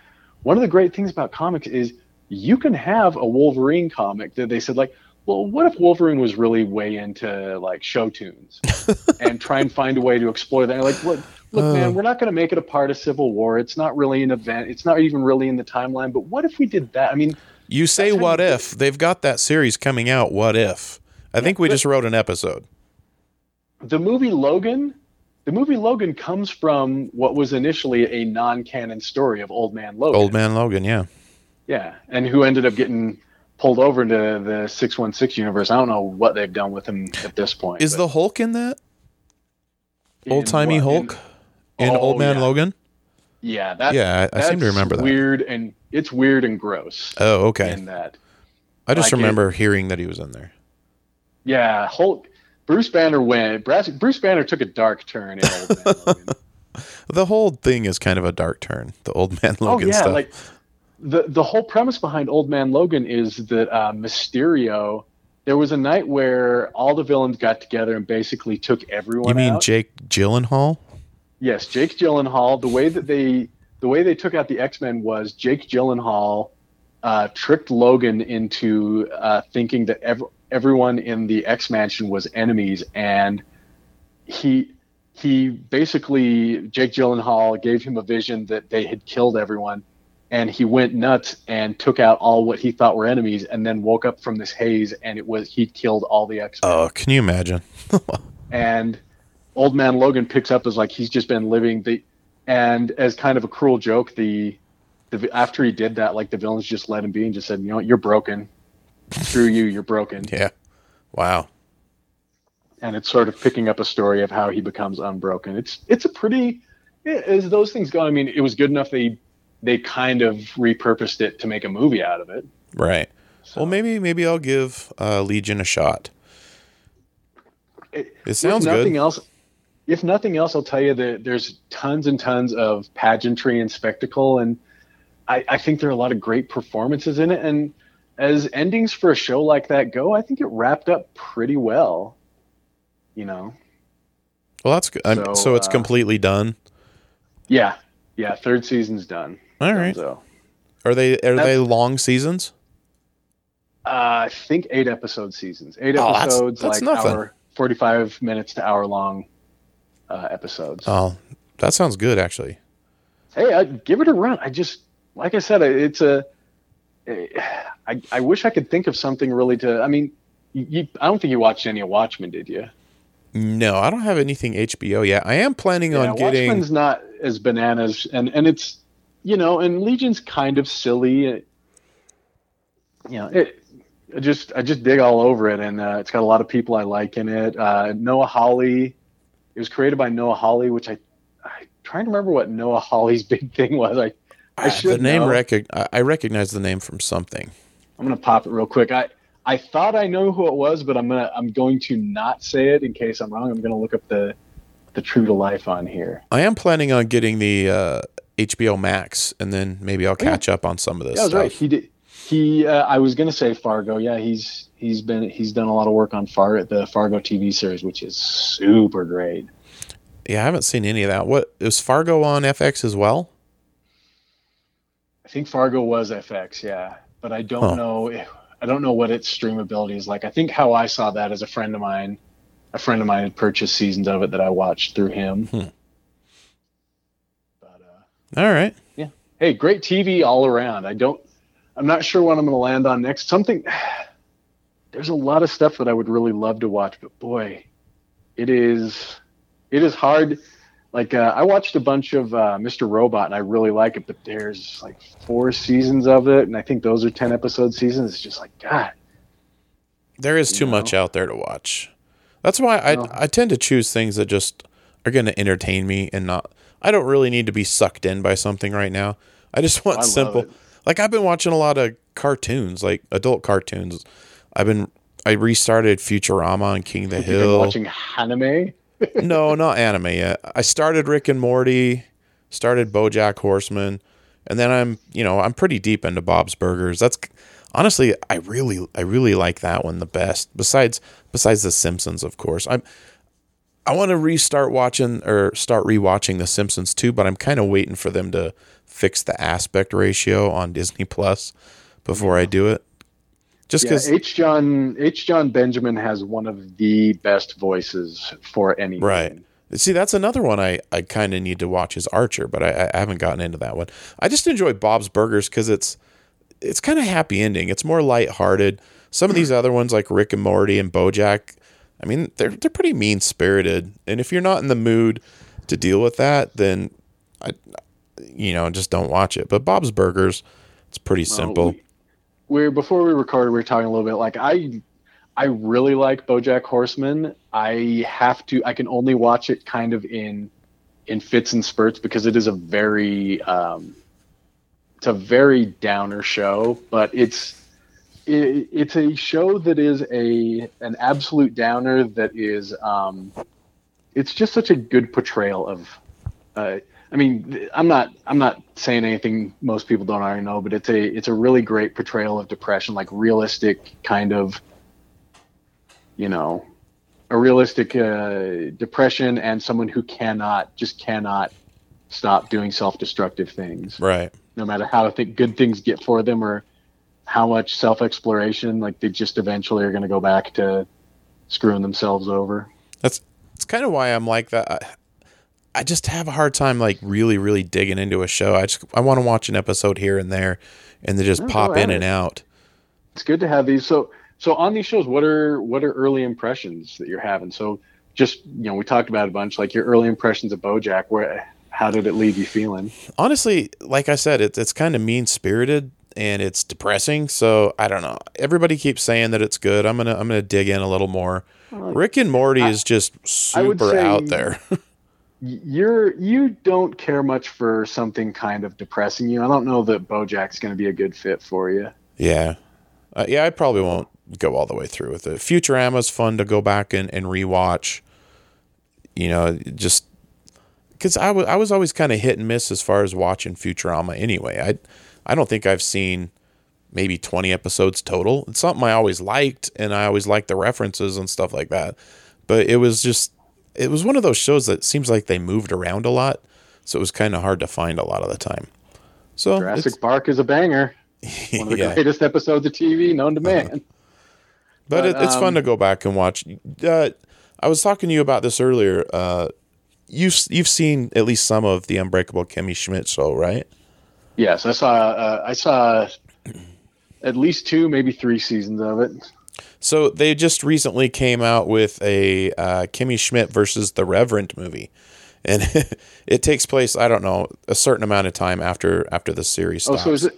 one of the great things about comics is you can have a Wolverine comic that they said like, well, what if Wolverine was really way into like show tunes and try and find a way to explore that? And like, look, look, Uh. man, we're not going to make it a part of Civil War. It's not really an event. It's not even really in the timeline. But what if we did that? I mean, You say what if? They've got that series coming out. What if? I think we just wrote an episode. the movie Logan, the movie Logan comes from what was initially a non-canon story of Old Man Logan. Old Man Logan, yeah. Yeah, and who ended up getting pulled over into the 616 universe. I don't know what they've done with him at this point. Is the Hulk in that? Old timey Hulk? In, Oh, Old Man yeah. Logan? yeah, that, Yeah, I, I seem to remember that. Weird and it's weird and gross Oh, okay. in that. I just like it. remember hearing that he was in there. Yeah, Hulk. Bruce Banner went. Bruce, Bruce Banner took a dark turn in Old Man Logan. The whole thing is kind of a dark turn. The Old Man Logan oh yeah, stuff. like the the whole premise behind Old Man Logan is that uh, Mysterio. There was a night where all the villains got together and basically took everyone you mean out. Jake Gyllenhaal? Yes, Jake Gyllenhaal. The way that they the way they took out the X Men was Jake Gyllenhaal uh, tricked Logan into uh, thinking that ev- everyone in the X Mansion was enemies, and he he basically Jake Gyllenhaal gave him a vision that they had killed everyone, and he went nuts and took out all what he thought were enemies, and then woke up from this haze, and it was he'd killed all the X Men Oh, can you imagine? and old man logan picks up as like he's just been living the and as kind of a cruel joke the, the after he did that like the villains just let him be and just said you know what, you're broken screw you you're broken Yeah. Wow. and it's sort of picking up a story of how he becomes unbroken it's it's a pretty as those things go i mean it was good enough they they kind of repurposed it to make a movie out of it Right. so Well, maybe maybe I'll give uh, Legion a shot. it, It sounds nothing good. else if nothing else i'll tell you that there's tons and tons of pageantry and spectacle and I, I think there are a lot of great performances in it and as endings for a show like that go i think it wrapped up pretty well you know Well, that's good. I'm- So, So, it's uh, completely done. yeah yeah third season's done All right. so Are they are That's- they long seasons? uh, i think eight episode seasons eight Oh, that's- episodes that's like nothing. hour 45 minutes to hour long uh, episodes Oh, that sounds good actually. hey, I, give it a run. I just, like I said, it's a. I, I wish I could think of something really to. I mean, you, I don't think you watched any of Watchmen, did you? No, I don't have anything HBO yet. I am planning Yeah, on getting. Watchmen's not as bananas, and and it's you know, and Legion's kind of silly. It, you know, it. I just I just dig all over it, and uh, it's got a lot of people I like in it. Uh, Noah Hawley. It was created by Noah Hawley, which I. I'm trying to remember what Noah Hawley's big thing was. I I should the name know. recog- I- I recognize the name from something. I'm gonna pop it real quick. I I thought I know who it was, but I'm gonna I'm going to not say it in case I'm wrong. I'm gonna look up the the true to life on here. I am planning on getting the uh, HBO Max, and then maybe I'll yeah. catch up on some of this Yeah, that's right. He did. He uh, I was gonna say Fargo. Yeah, he's he's been he's done a lot of work on Far the Fargo TV series, which is super great. Yeah, I haven't seen any of that. What is Fargo on FX as well? I think Fargo was FX, yeah, but I don't Huh. know. If, I don't know what its streamability is like. I think how I saw that as a friend of mine, a friend of mine had purchased seasons of it that I watched through him. Hmm. But uh, All right. hey, great TV all around. I don't. I'm not sure what I'm going to land on next. Something. There's a lot of stuff that I would really love to watch, but boy, it is. It is hard. Like uh, I watched a bunch of uh, Mr. Robot and I really like it, but there's like four seasons of it, and I think those are ten episode seasons. It's just like God. There is too You much out there to watch. That's why I No. I tend to choose things that just are going to entertain me and not. I don't really need to be sucked in by something right now. I just want I simple. it. Like I've been watching a lot of cartoons, like adult cartoons. I've been I restarted Futurama and King of the Hill. watching anime. no, not anime yet. I started Rick and Morty, started BoJack Horseman, and then I'm, you know, I'm pretty deep into Bob's Burgers. That's honestly, I really I really like that one the best. Besides besides the Simpsons, of course. I'm I want to restart watching or start rewatching the Simpsons too, but I'm kind of waiting for them to fix the aspect ratio on Disney Plus before I do it. Just Yeah, because H. Jon H. Jon Benjamin has one of the best voices for anything. Right. See, that's another one I, I kind of need to watch is Archer, but I, I haven't gotten into that one. I just enjoy Bob's Burgers because it's it's kind of happy ending. It's more lighthearted. Some of these other ones like Rick and Morty and BoJack, I mean, they're they're pretty mean spirited. And if you're not in the mood to deal with that, then I, you know, just don't watch it. But Bob's Burgers, it's pretty simple. we- We're before we recorded, we were talking a little bit. Like I, I really like BoJack Horseman. I have to. I can only watch it kind of in, in fits and spurts because it is a very, um, it's a very downer show. But it's, it, it's a show that is a an absolute downer. That is, um, it's just such a good portrayal of. Uh, I mean, I'm not I'm not saying anything most people don't already know, but it's a it's a really great portrayal of depression, like realistic kind of, you know, a realistic uh, depression and someone who cannot just cannot stop doing self-destructive things, Right. no matter how th- good things get for them or how much self-exploration. Like they just eventually are going to go back to screwing themselves over. That's it's kind of why I'm like that. I, just have a hard time like really really digging into a show. I just I want to watch an episode here and there, and they just pop in and out. it's good to have these so so on these shows what are what are early impressions that you're having so just you know we talked about a bunch like your early impressions of bojack where how did it leave you feeling Honestly, like I said, it's it's kind of mean spirited and it's depressing. So I don't know. Everybody keeps saying that it's good. I'm gonna I'm gonna dig in a little more. Rick and Morty is just super out there. You're you don't care much for something kind of depressing you i don't know that bojack's going to be a good fit for you yeah, uh, yeah. I probably won't go all the way through with it. Futurama's fun to go back and, and rewatch. You know, just because I was I was always kind of hit and miss as far as watching Futurama. Anyway, I I don't think I've seen maybe 20 episodes total. It's something I always liked, and I always liked the references and stuff like that. But it was just it was one of those shows that seems like they moved around a lot, so it was kind of hard to find a lot of the time. So Jurassic Bark is a banger one of the yeah. greatest episodes of tv known to man but, But, it, it's fun um, to go back and watch. Uh, I was talking to you about this earlier. Uh, you've you've seen at least some of the Unbreakable Kimmy Schmidt show, right? yes i saw uh, i saw at least two maybe three seasons of it So they just recently came out with a uh, Kimmy Schmidt versus the Reverend movie, and it takes place I don't know a certain amount of time after after the series oh so is it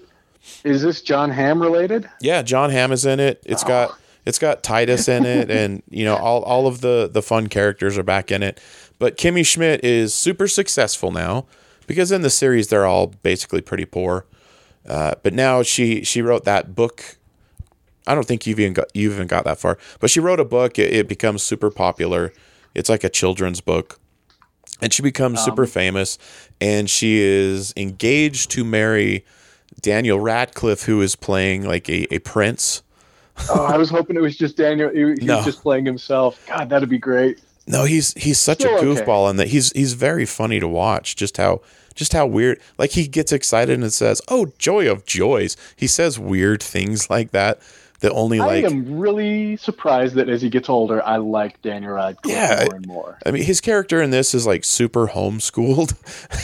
is this Jon Hamm related Yeah, Jon Hamm is in it. It's got it's got Titus in it, and you know all all of the the fun characters are back in it. But Kimmy Schmidt is super successful now because in the series they're all basically pretty poor. Uh, but now she she wrote that book. I don't think you've even got you even got that far, but she wrote a book. It, it becomes super popular. It's like a children's book, and she becomes um, super famous. And she is engaged to marry Daniel Radcliffe, who is playing like a, a prince. Oh, I was hoping it was just Daniel. He, he No. was just playing himself. God, that'd be great. No, he's he's such a Still okay. goofball, and that he's he's very funny to watch. Just how just how weird. Like he gets excited and says, "Oh, joy of joys." He says weird things like that that only like I am really surprised that as he gets older, I like Daniel Radcliffe Yeah, more and more. I mean, his character in this is like super homeschooled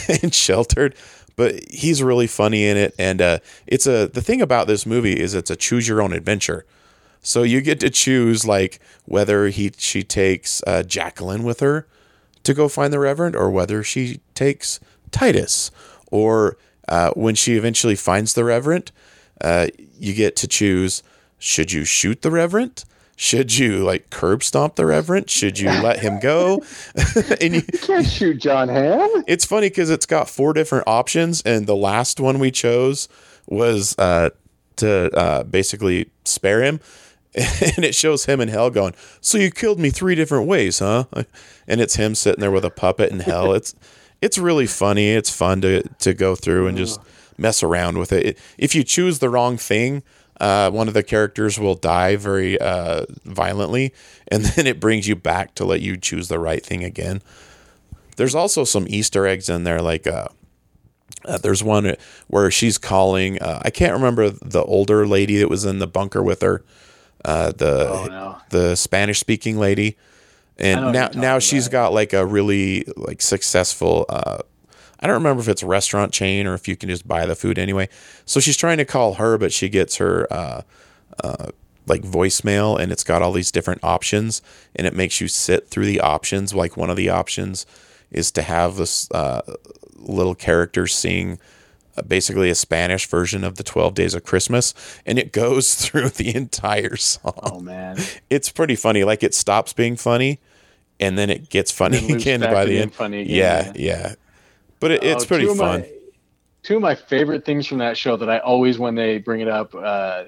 and sheltered, but he's really funny in it. And uh, it's a the thing about this movie is it's a choose your own adventure. So you get to choose like whether he she takes uh, Jacqueline with her to go find the Reverend, or whether she takes Titus, or uh, when she eventually finds the Reverend, uh, you get to choose: should you shoot the Reverend? Should you like curb stomp the Reverend? Should you let him go? and you, You can't shoot Jon Hamm. it's funny because it's got four different options, and the last one we chose was uh, to uh, basically spare him. And it shows him in hell going, So you killed me three different ways, huh? And it's him sitting there with a puppet in hell. It's it's really funny. It's fun to to go through and just mess around with it. it if you choose the wrong thing, uh, one of the characters will die very uh, violently, and then it brings you back to let you choose the right thing again. There's also some Easter eggs in there, like uh, uh, there's one where she's calling. Uh, I can't remember the older lady that was in the bunker with her, uh, the Oh, no. the Spanish speaking lady, and now now she's about. got like a really like successful. I don't remember if it's a restaurant chain or if you can just buy the food anyway. So she's trying to call her, but she gets her uh, uh, like voicemail, and it's got all these different options, and it makes you sit through the options. Like one of the options is to have this uh, little character sing uh, basically a Spanish version of the Twelve Days of Christmas, and it goes through the entire song. Oh man. It's pretty funny. Like it stops being funny, and then it gets funny again by the end. funny again, yeah, yeah. yeah. But it, it's Oh, pretty two fun. My, two of my favorite things from that show that I always, when they bring it up, uh,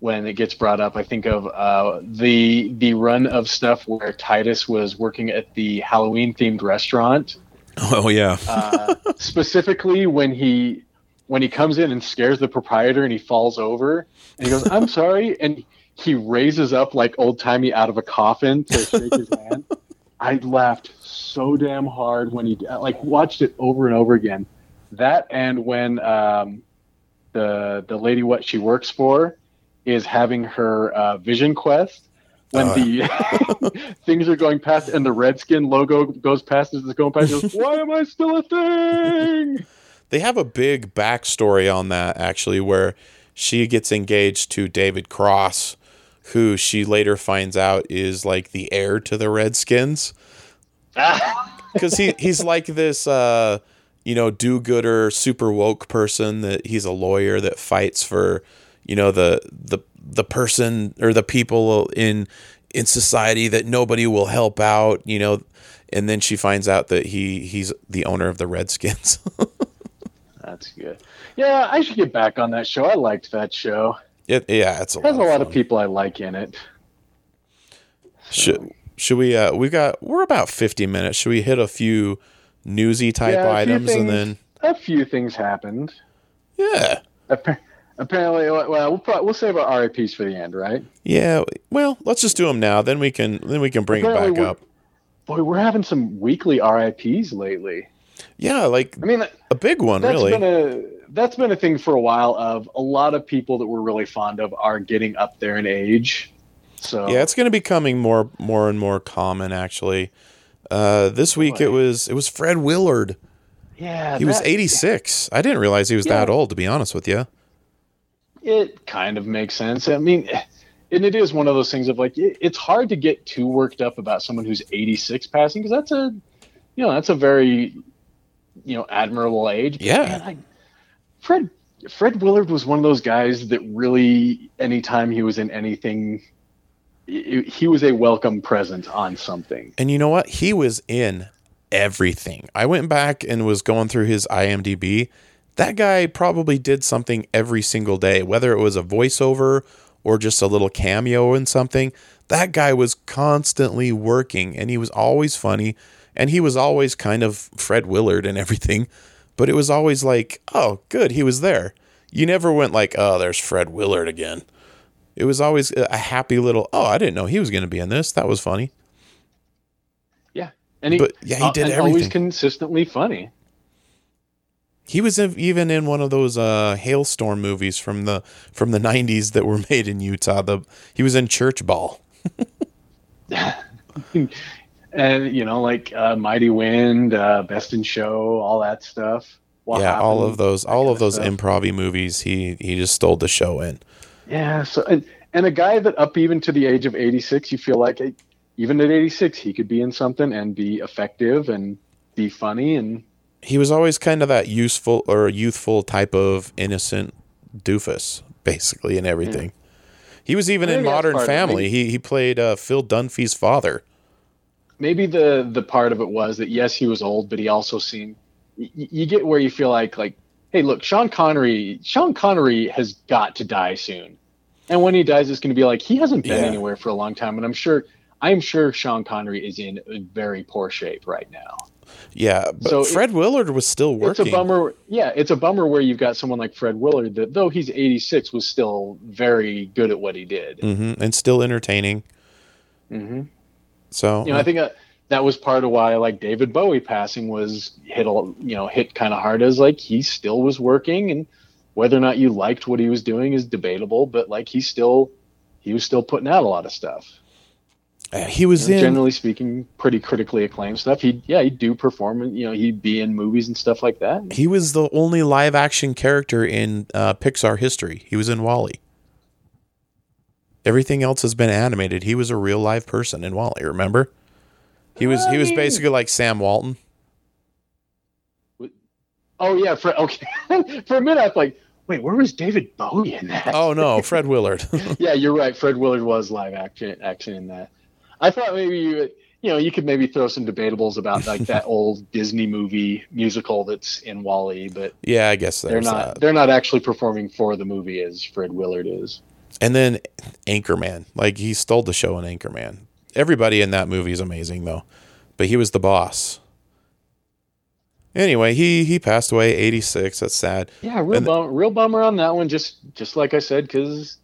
when it gets brought up, I think of uh, the the run of stuff where Titus was working at the Halloween themed restaurant. Oh yeah. Uh, specifically when he when he comes in and scares the proprietor and he falls over and he goes, "I'm sorry," and he raises up like old timey out of a coffin to shake his hand. I laughed so damn hard when he like watched it over and over again. That and when um, the the lady what she works for is having her uh, vision quest when Oh. the things are going past and the redskin logo goes past as it's going past goes, why am i still a thing They have a big backstory on that actually, where she gets engaged to David Cross, who she later finds out is like the heir to the Redskins. because he he's like this uh you know do-gooder super woke person that he's a lawyer that fights for you know the the the person or the people in in society that nobody will help out you know. And then she finds out that he he's the owner of the redskins. That's good. Yeah i should get back on that show. I liked that show it, yeah it's a it has a lot, lot of of people i like in it. Should should we uh we got we're about 50 minutes. Should we hit a few newsy type Yeah, items and then a few things happened. Yeah. Appa- apparently well we'll, pro- we'll save our rips for the end right? Yeah, well, let's just do them now. Then we can then we can bring it back up. boy we're having some weekly rips lately. Yeah, like i mean a big one, that's really. been a that's been a thing for a while of a lot of people that we're really fond of are getting up there in age so yeah, it's going to be coming more more and more common. Actually, uh, this week it was it was Fred Willard. yeah He was eighty six. I didn't realize he was that old. To be honest with you. it kind of makes sense i mean and it is one of those things of like it, it's hard to get too worked up about someone who's 86 passing because that's a you know that's a very you know admirable age Yeah. Man, fred fred willard was one of those guys that really anytime he was in anything he he was a welcome present on something And you know what? He was in everything. I went back and was going through his IMDb. That guy probably did something every single day, whether it was a voiceover or just a little cameo in something. That guy was constantly working and he was always funny and he was always kind of Fred Willard and everything. But it was always like, oh, good, he was there. You never went like, oh, there's Fred Willard again. It was always a happy little, oh, I didn't know he was going to be in this. That was funny. yeah and he, But, yeah, he uh, did and always everything. consistently funny He was in, even in one of those uh, Halestorm movies from the from the '90s that were made in Utah. The he was in Church Ball. and you know like uh, mighty wind uh, best in show all that stuff What yeah, all of those, all kinda those improv movies. He he just stole the show in. yeah so and, and a guy that up even to the age of 86 you feel like even at 86 he could be in something and be effective and be funny and He was always kind of that useful or youthful type of innocent doofus, basically in everything. He was even in Modern of. Family. He he played uh, Phil Dunphy's father. Maybe the the part of it was that yes he was old but he also seemed y- you get where you feel like like hey look sean connery sean connery has got to die soon and when he dies it's going to be like he hasn't been Yeah. anywhere for a long time and i'm sure i'm sure sean connery is in very poor shape right now Yeah, but So Fred Willard was still working. It's a bummer. Yeah, it's a bummer where you've got someone like Fred Willard that, though he's 86, was still very good at what he did. mm-hmm. and still entertaining. hmm So You know, I think uh, that was part of why, like David Bowie passing was hit, a you know, hit kind of hard as like he still was working, and whether or not you liked what he was doing is debatable. But like he still, he was still putting out a lot of stuff. uh, he was in. Generally speaking, pretty critically acclaimed stuff. He, yeah, he'd do perform, you know, he'd be in movies and stuff like that. He was the only live action character in uh, Pixar history. He was in WALL-E. Everything else has been animated. He was a real live person in WALL-E. Remember? He was he was basically like Sam Walton. Oh yeah, for okay. for a minute, I was like, wait, where was David Bowie in that? Oh no, Fred Willard. yeah, you're right. Fred Willard was live action action in that. I thought maybe you you know you could maybe throw some debatables about like that old Disney movie musical that's in WALL-E, but yeah, I guess they're not that. they're not actually performing for the movie as Fred Willard is. And then Anchorman, like he stole the show in Anchorman. Everybody in that movie is amazing though, but he was the boss. Anyway, he he passed away 86. That's sad. Yeah, real And- bum, real bummer on that one. Just just like I said, because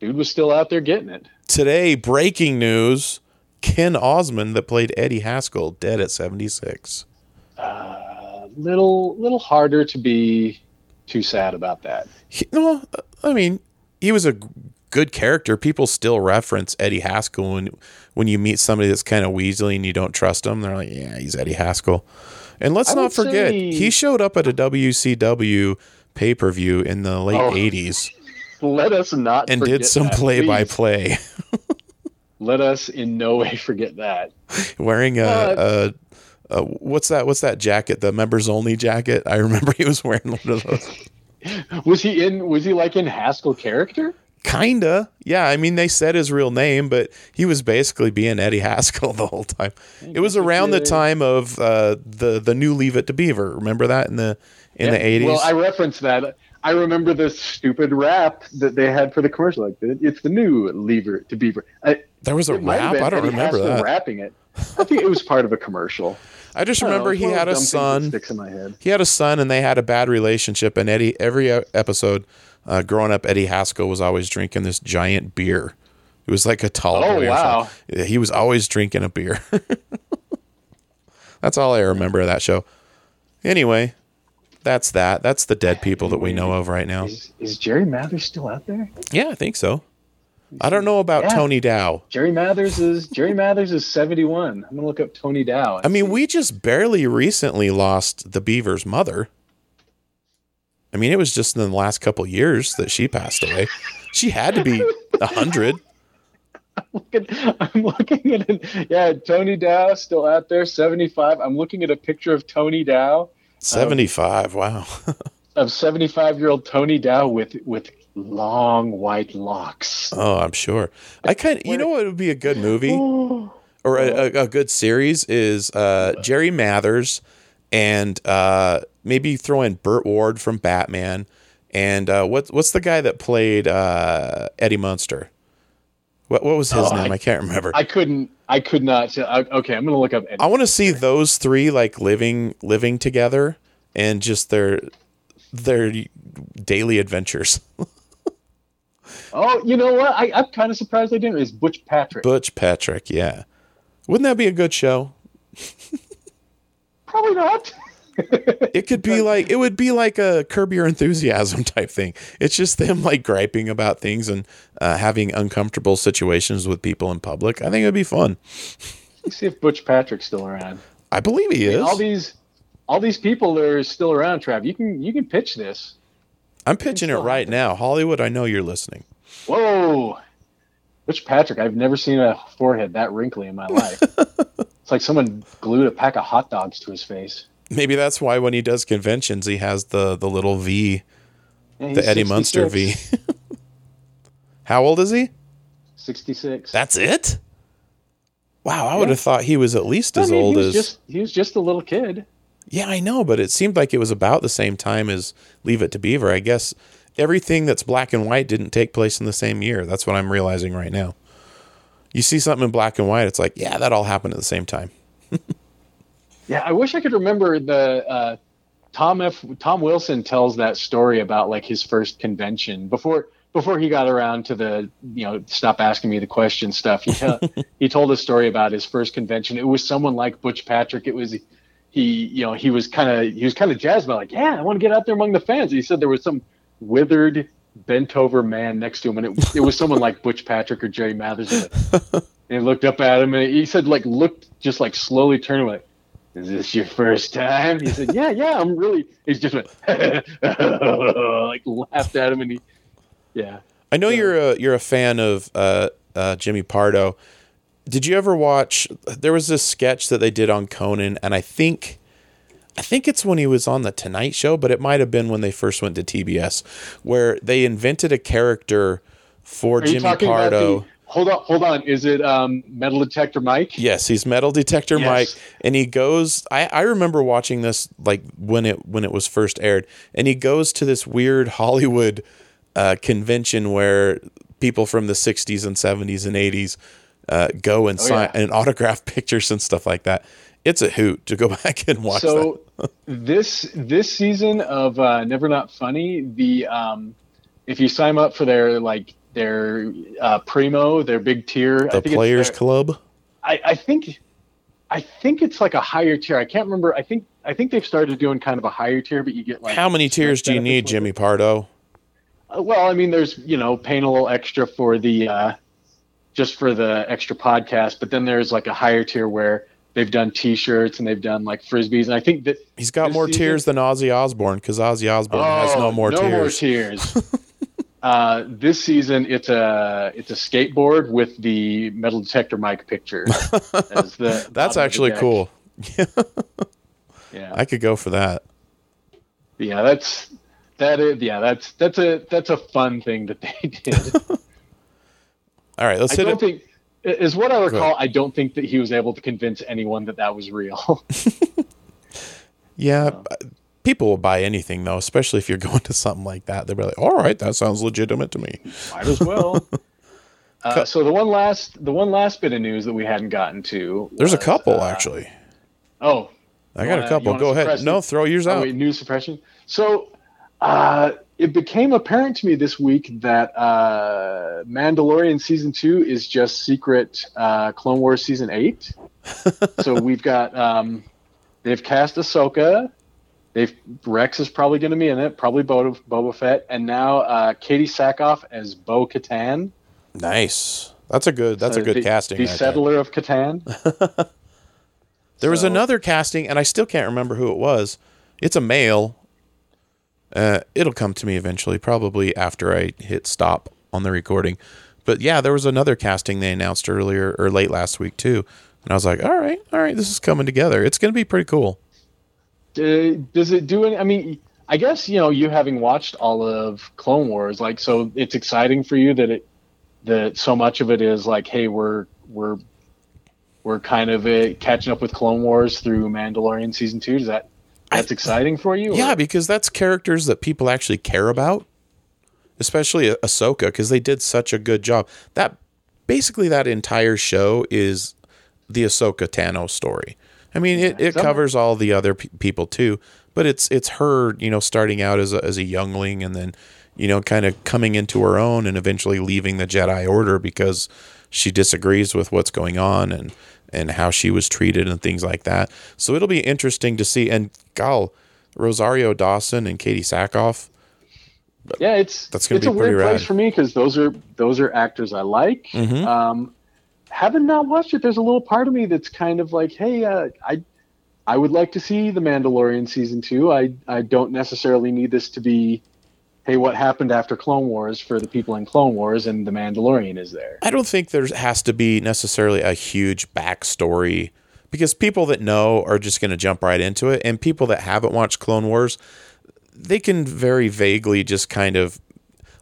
dude was still out there getting it. Today, breaking news: Ken Osmond, that played Eddie Haskell, dead at 76. Uh, little little harder to be too sad about that. He, no, I mean, he was a good character. People still reference Eddie Haskell when when you meet somebody that's kind of weaselly and you don't trust them. They're like, "Yeah, he's Eddie Haskell." And let's I not forget, say- he showed up at a WCW pay per view in the late Oh, '80s Let us not and did some play by play. Let us in no way forget that. wearing a, Uh, a, a what's that? What's that jacket? The members only jacket. I remember he was wearing one of those. Was he in? Was he like in Haskell character? Kinda, yeah. I mean, they said his real name, but he was basically being Eddie Haskell the whole time. It was around the time of uh, the the new Leave It to Beaver. Remember that in the in the eighties? Well, I referenced that. I remember this stupid rap that they had for the commercial. Like it's the new Leave It to Beaver. I, there was a it might have rap. I don't Eddie remember Haskell that. rapping it. I think it was part of a commercial. I just I don't know, remember he had a those dumb things that son. Sticks in my head. He had a son, and they had a bad relationship. And Eddie, every episode, uh, growing up, Eddie Haskell was always drinking this giant beer. It was like a tall. Oh, boy wow. He was always drinking a beer. That's all I remember of that show. Anyway, that's that. That's the dead people that we know of right now. Is, is Jerry Mathers still out there? Yeah, I think so. I don't know about Yeah. Tony Dow. Jerry Mathers is Jerry Mathers is seventy one. I'm gonna look up Tony Dow. I mean, we just barely recently lost the Beaver's mother. I mean, it was just in the last couple years that she passed away. She had to be a hundred. I'm looking at it. Yeah, Tony Dow still out there, 75. I'm looking at a picture of Tony Dow, 75. Wow. of 75 year old Tony Dow with with long white locks. Oh, I'm sure. I kind of, you know what would be a good movie or a, a, a good series is uh, Jerry Mathers and uh, maybe throw in Burt Ward from Batman. And uh, what, what's the guy that played uh, Eddie Munster? What, what was his Oh, name? I, I- can't remember. I couldn't. I could not. I- Okay, I'm gonna look up. Eddie. I want to see those three like living living together and just their their daily adventures. Oh, you know what? I, I'm kind of surprised they didn't. It's Butch Patrick. Butch Patrick, yeah. Wouldn't that be a good show? Probably not. It could be like it would be like a Curb Your Enthusiasm type thing. It's just them like griping about things and uh, having uncomfortable situations with people in public. I think it'd be fun. Let's see if Butch Patrick's still around. I believe he is. All these, all these people that are still around. Trav, you can you can pitch this. I'm pitching it right now. Hollywood, I know you're listening. Whoa, Butch Patrick. I've never seen a forehead that wrinkly in my life. it's like someone glued a pack of hot dogs to his face. Maybe that's why when he does conventions, he has the the little V, Yeah, the Eddie Munster V. How old is he? 66. That's it. Wow, I would have thought he was at least I as mean, old he as. just he was just a little kid. Yeah, I know, but it seemed like it was about the same time as Leave It to Beaver. I guess everything that's black and white didn't take place in the same year. That's what I'm realizing right now. You see something in black and white, it's like, yeah, that all happened at the same time. Yeah, I wish I could remember the uh, Tom F. Tom Wilson tells that story about like his first convention before before he got around to the you know stop asking me the question stuff. He tell, he told a story about his first convention. It was someone like Butch Patrick. It was he you know he was kind of he was kind of jazzed about like yeah I want to get out there among the fans. He said there was some withered bent over man next to him and it, it was someone like Butch Patrick or Jerry Mathers. And he looked up at him and he said like looked just like slowly turned like is this your first time? He said, yeah, yeah, I'm really, he's just went, like laughed at him and he, yeah. I know you're a you're a fan of uh, uh, Jimmy Pardo. Did you ever watch? There was this sketch that they did on Conan, and I think, I think it's when he was on the Tonight Show, but it might have been when they first went to TBS, where they invented a character for Are Jimmy Pardo. the- hold on, hold on. Is it um, Metal Detector Mike? Yes, he's Metal Detector Yes. Mike, and he goes. I, I remember watching this like when it when it was first aired, and he goes to this weird Hollywood uh, convention where people from the '60s and '70s and '80s uh, go and sign yeah. and autograph pictures and stuff like that. It's a hoot to go back and watch that. So this this season of uh, Never Not Funny, the um, if you sign up for their like their uh, primo, their big tier, I The Players their- Club. I, I think I think it's like a higher tier. I can't remember. I think I think they've started doing kind of a higher tier, but you get like How many tiers do you need, Jimmy. Pardo? Uh, Well, I mean, there's you know paying a little extra for the uh, just for the extra podcast, but then there's like a higher tier where they've done T-shirts and they've done like frisbees, and I think that He's got more season- tiers than Ozzy Osbourne because Ozzy Osbourne has no more Oh, no more tiers. uh, this season, it's a it's a skateboard with the metal detector Mike picture. That's actually cool. Yeah, I could go for that. yeah, that's that is yeah, that's that's a that's a fun thing that they did. All right, let's I hit don't it. think is what I recall. I don't think that he was able to convince anyone that that was real. Yeah, people will buy anything though, especially if you're going to something like that. They'll be like, "All right, that sounds legitimate to me." Might as well. Uh, so the one last the one last bit of news that we hadn't gotten to. There's a couple uh, actually. Oh, I got wanna- a couple. Go ahead. suppress No, throw yours Oh, out. wait, news suppression. So uh, it became apparent to me this week that uh, Mandalorian season two is just secret uh, Clone Wars season eight. so we've got um, they've cast Ahsoka. They've Rex is probably going to be in it, probably Boba, Boba Fett, and now uh, Katee Sackhoff as Bo Katan. Nice. That's a good. That's a good the, casting. The right there. settler of Catan. There was another casting, and I still can't remember who it was. It's a male. Uh, it'll come to me eventually, probably after I hit stop on the recording. But yeah, there was another casting they announced earlier or late last week too, and I was like, "All right, all right, this is coming together. It's going to be pretty cool." Uh, does it do any? I mean, I guess you know you having watched all of Clone Wars, like so, it's exciting for you that it that so much of it is like, hey, we're we're we're kind of uh, catching up with Clone Wars through Mandalorian season two. Does that that's exciting for you? Yeah, or- because that's characters that people actually care about, especially Ah- Ahsoka, because they did such a good job. That basically that entire show is the Ahsoka Tano story. I mean, it, it covers all the other pe- people too, but it's it's her, you know, starting out as a, as a youngling and then, you know, kind of coming into her own and eventually leaving the Jedi Order because she disagrees with what's going on and and how she was treated and things like that. So it'll be interesting to see. And gal, Rosario Dawson and Katee Sackhoff. yeah, it's That's gonna it's be a weird pretty place rad. for me because those are those are actors I like. Mhm. Um, having not watched it, there's a little part of me that's kind of like, hey, uh, I I would like to see the Mandalorian season two. I I don't necessarily need this to be, hey, what happened after Clone Wars for the people in Clone Wars, and the Mandalorian is there. I don't think there has to be necessarily a huge backstory because people that know are just going to jump right into it, and people that haven't watched Clone Wars, they can very vaguely just kind of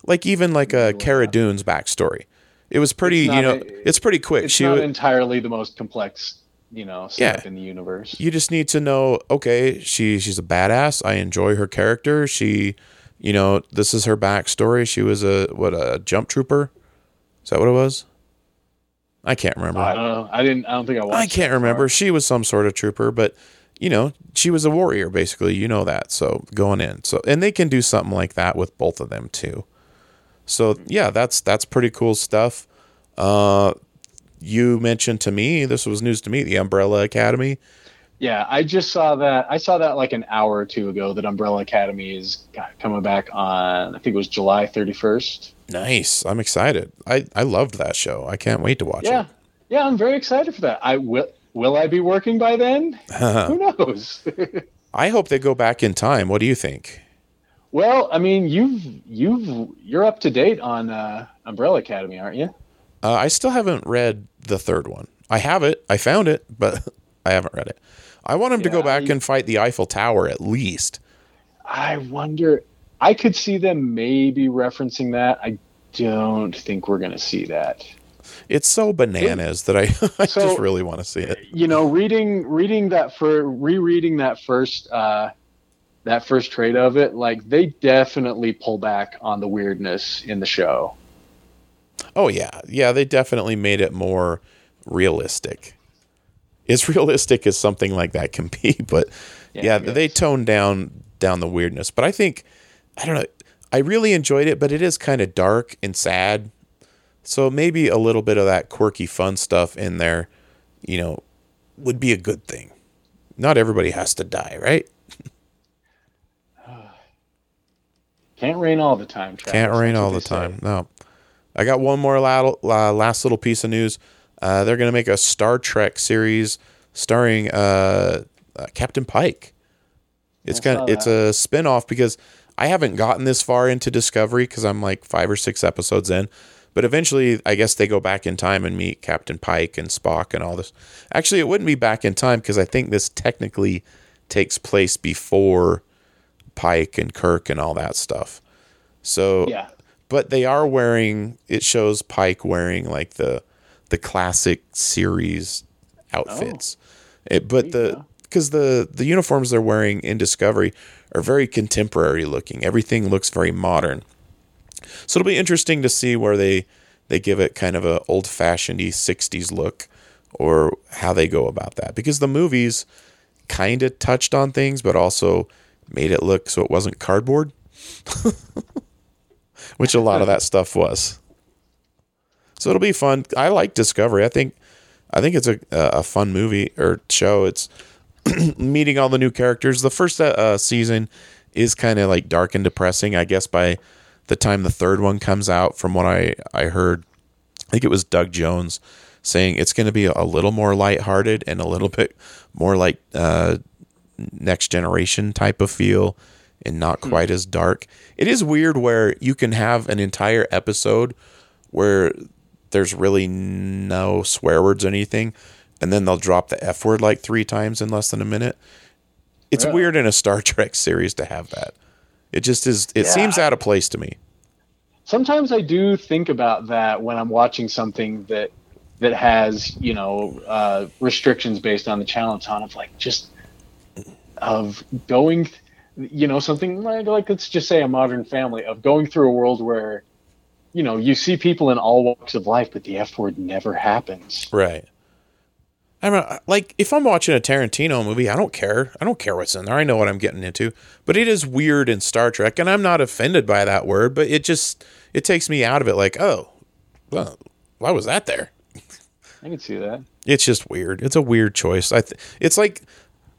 like even like a Cara Dune's backstory. It was pretty, you know, a- it's pretty quick. It's she not entirely the most complex, you know, stuff Yeah. in the universe. you just need to know okay she she's a badass i enjoy her character she you know this is her backstory she was a what a jump trooper is that what it was i can't remember I don't know. I didn't. I don't think I watched. i can't remember far. she was some sort of trooper but you know, she was a warrior basically. You know that. So going in. So and they can do something like that with both of them too. So yeah, that's that's pretty cool stuff. Uh, you mentioned to me this was news to me the Umbrella Academy. Yeah, I just saw that. I saw that like an hour or two ago. That Umbrella Academy is coming back on. I think it was July thirty first. Nice. I'm excited. I I loved that show. I can't wait to watch yeah. it. Yeah, I'm very excited for that. I will. Will I be working by then? Who knows? I hope they go back in time. What do you think? Well, I mean, you've you've you're up to date on uh, Umbrella Academy, aren't you? Uh, I still haven't read the third one. I have it. I found it, but I haven't read it. I want him yeah, to go back I, and fight the Eiffel Tower at least. I wonder. I could see them maybe referencing that. I don't think we're going to see that. It's so bananas that I, I so, just really want to see it. You know, reading reading that for rereading that first uh, that first trade of it, like they definitely pull back on the weirdness in the show. Oh yeah, yeah, they definitely made it more realistic. As realistic as something like that can be, but yeah, yeah they toned down down the weirdness. But I think I don't know. I really enjoyed it, but it is kind of dark and sad so maybe a little bit of that quirky fun stuff in there, you know, would be a good thing. Not everybody has to die, right? Can't rain all the time. Travis. Can't rain all the time. Say. No. I got one more last, little piece of news. Uh, they're going to make a Star Trek series starring uh, uh, Captain Pike. It's kind of it's a spin-off because I haven't gotten this far into Discovery because I'm like five or six episodes in. But eventually, I guess they go back in time and meet Captain Pike and Spock and all this. Actually, it wouldn't be back in time because I think this technically takes place before Pike and Kirk and all that stuff. So, yeah. But they are wearing. It shows Pike wearing like the the classic series outfits. Oh. It, but the because the the uniforms they're wearing in Discovery are very contemporary looking. Everything looks very modern. So it'll be interesting to see where they they give it kind of a old fashioned 60s look or how they go about that because the movies kind of touched on things but also made it look so it wasn't cardboard which a lot of that stuff was. So it'll be fun. I like discovery. I think i think it's a, a fun movie or show. It's meeting all the new characters. The first uh, season is kind of like dark and depressing i guess by the time the third one comes out, from what I, I heard, I think it was Doug Jones saying it's going to be a little more lighthearted and a little bit more like uh, next generation type of feel and not hmm. quite as dark. It is weird where you can have an entire episode where there's really no swear words or anything, and then they'll drop the F word like three times in less than a minute. It's yeah. weird in a Star Trek series to have that. It just is. It yeah. seems out of place to me. Sometimes I do think about that when I'm watching something that that has you know uh, restrictions based on the channel it's on. Of like just of going, you know, something like like let's just say a Modern Family of going through a world where you know you see people in all walks of life, but the F word never happens. Right. I mean, like if I'm watching a Tarantino movie, I don't care. I don't care what's in there. I know what I'm getting into. But it is weird in Star Trek, and I'm not offended by that word, but it just it takes me out of it. Like, oh, well, why was that there? I can see that. It's just weird. It's a weird choice. I. Th- it's like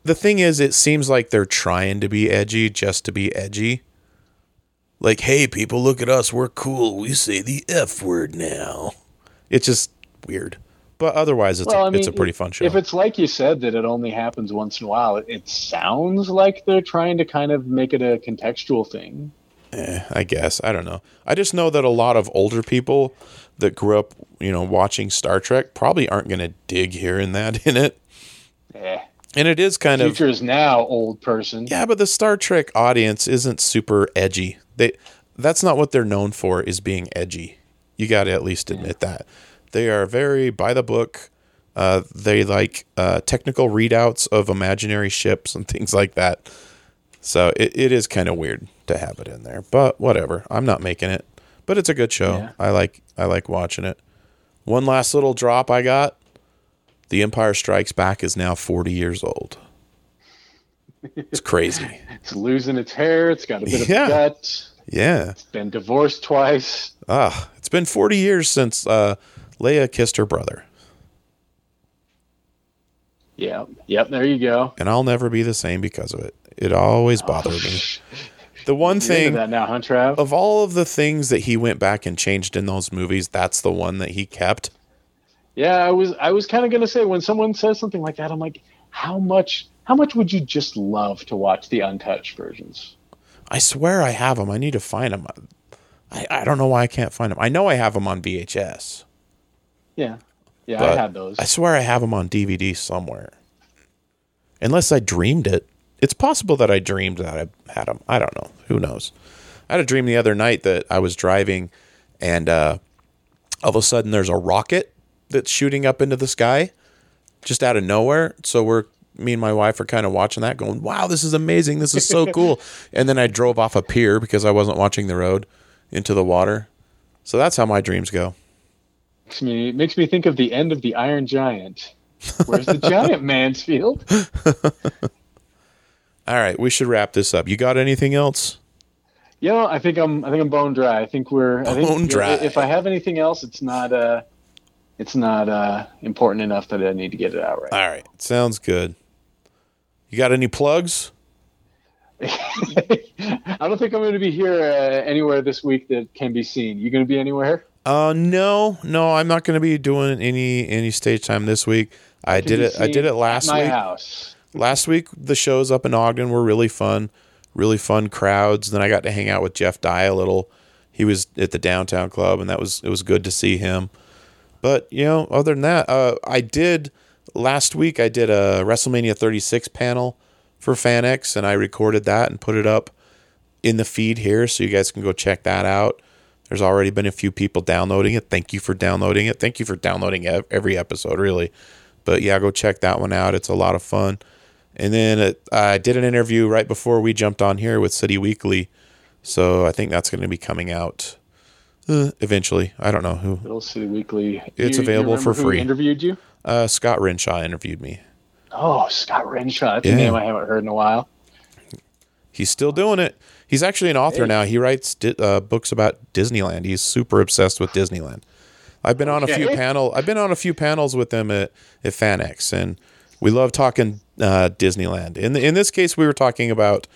the thing is, it seems like they're trying to be edgy just to be edgy. Like, hey, people, look at us. We're cool. We say the F word now. It's just weird. But otherwise, it's, well, a, I mean, it's a pretty fun show. If it's like you said that it only happens once in a while, it, it sounds like they're trying to kind of make it a contextual thing. Eh, I guess I don't know. I just know that a lot of older people that grew up, you know, watching Star Trek probably aren't going to dig here and that in it. Yeah. And it is kind Future's of is now old person. Yeah, but the Star Trek audience isn't super edgy. They that's not what they're known for is being edgy. You got to at least admit yeah. that. They are very by the book. Uh, they like uh, technical readouts of imaginary ships and things like that. So it, it is kind of weird to have it in there, but whatever. I'm not making it, but it's a good show. Yeah. I like I like watching it. One last little drop I got: The Empire Strikes Back is now 40 years old. It's crazy. It's losing its hair. It's got a bit of Yeah. a gut. Yeah. It's been divorced twice. Ah, it's been 40 years since uh, Leia kissed her brother, Yeah. Yep. There you go. and I'll never be the same because of it. It always bothered me. The one thing that now, huh, Trav? of all of the things that he went back and changed in those movies, that's the one that he kept. Yeah, I was I was kind of gonna say when someone says something like that, I'm like, how much how much would you just love to watch the untouched versions? I swear I have them. I need to find them. I, I don't know why I can't find them. I know I have them on VHS. Yeah, yeah, I had those. I swear I have them on DVD somewhere. Unless I dreamed it. It's possible that I dreamed that I had them. I don't know. Who knows? I had a dream the other night that I was driving and uh, all of a sudden there's a rocket that's shooting up into the sky just out of nowhere. So we're me and my wife are kind of watching that going, "Wow, this is amazing. This is so cool." and then I drove off a pier because I wasn't watching the road into the water. So that's how my dreams go. makes me makes me think of the end of the Iron Giant. Where's the giant, Mansfield? All right, we should wrap this up. You got anything else? You know, I think I'm I think I'm bone dry. I think we're I think Bone dry. If I have anything else, it's not uh it's not uh important enough that I need to get it out right. All right, sounds good. You got any plugs? I don't think I'm going to be here uh, anywhere this week that can be seen. You going to be anywhere? Uh, no, no, I'm not going to be doing any any stage time this week. I Can did it. I did it last my week. house. Last week, the shows up in Ogden were really fun, really fun crowds. Then I got to hang out with Jeff Dye a little. He was at the downtown club, and that was it was good to see him. But you know, other than that, uh, I did last week. I did a WrestleMania 36 panel for FanX, and I recorded that and put it up in the feed here, so you guys can go check that out. There's already been a few people downloading it. Thank you for downloading it. Thank you for downloading every episode, really. But yeah, go check that one out. It's a lot of fun. And then uh, I did an interview right before we jumped on here with City Weekly. So I think that's going to be coming out uh, eventually. I don't know who. Little City Weekly. It's You- you available for remember who free. Interviewed you? Uh, Scott Renshaw interviewed me. Oh, Scott Renshaw. That's Yeah. a name I haven't heard in a while. He's still doing it. He's actually an author Hey. now. He writes di- uh, books about Disneyland. He's super obsessed with Disneyland. I've been on a few panel. I've been on a few panels with him at, at FanX, and we love talking uh, Disneyland. In the, in this case, we were talking about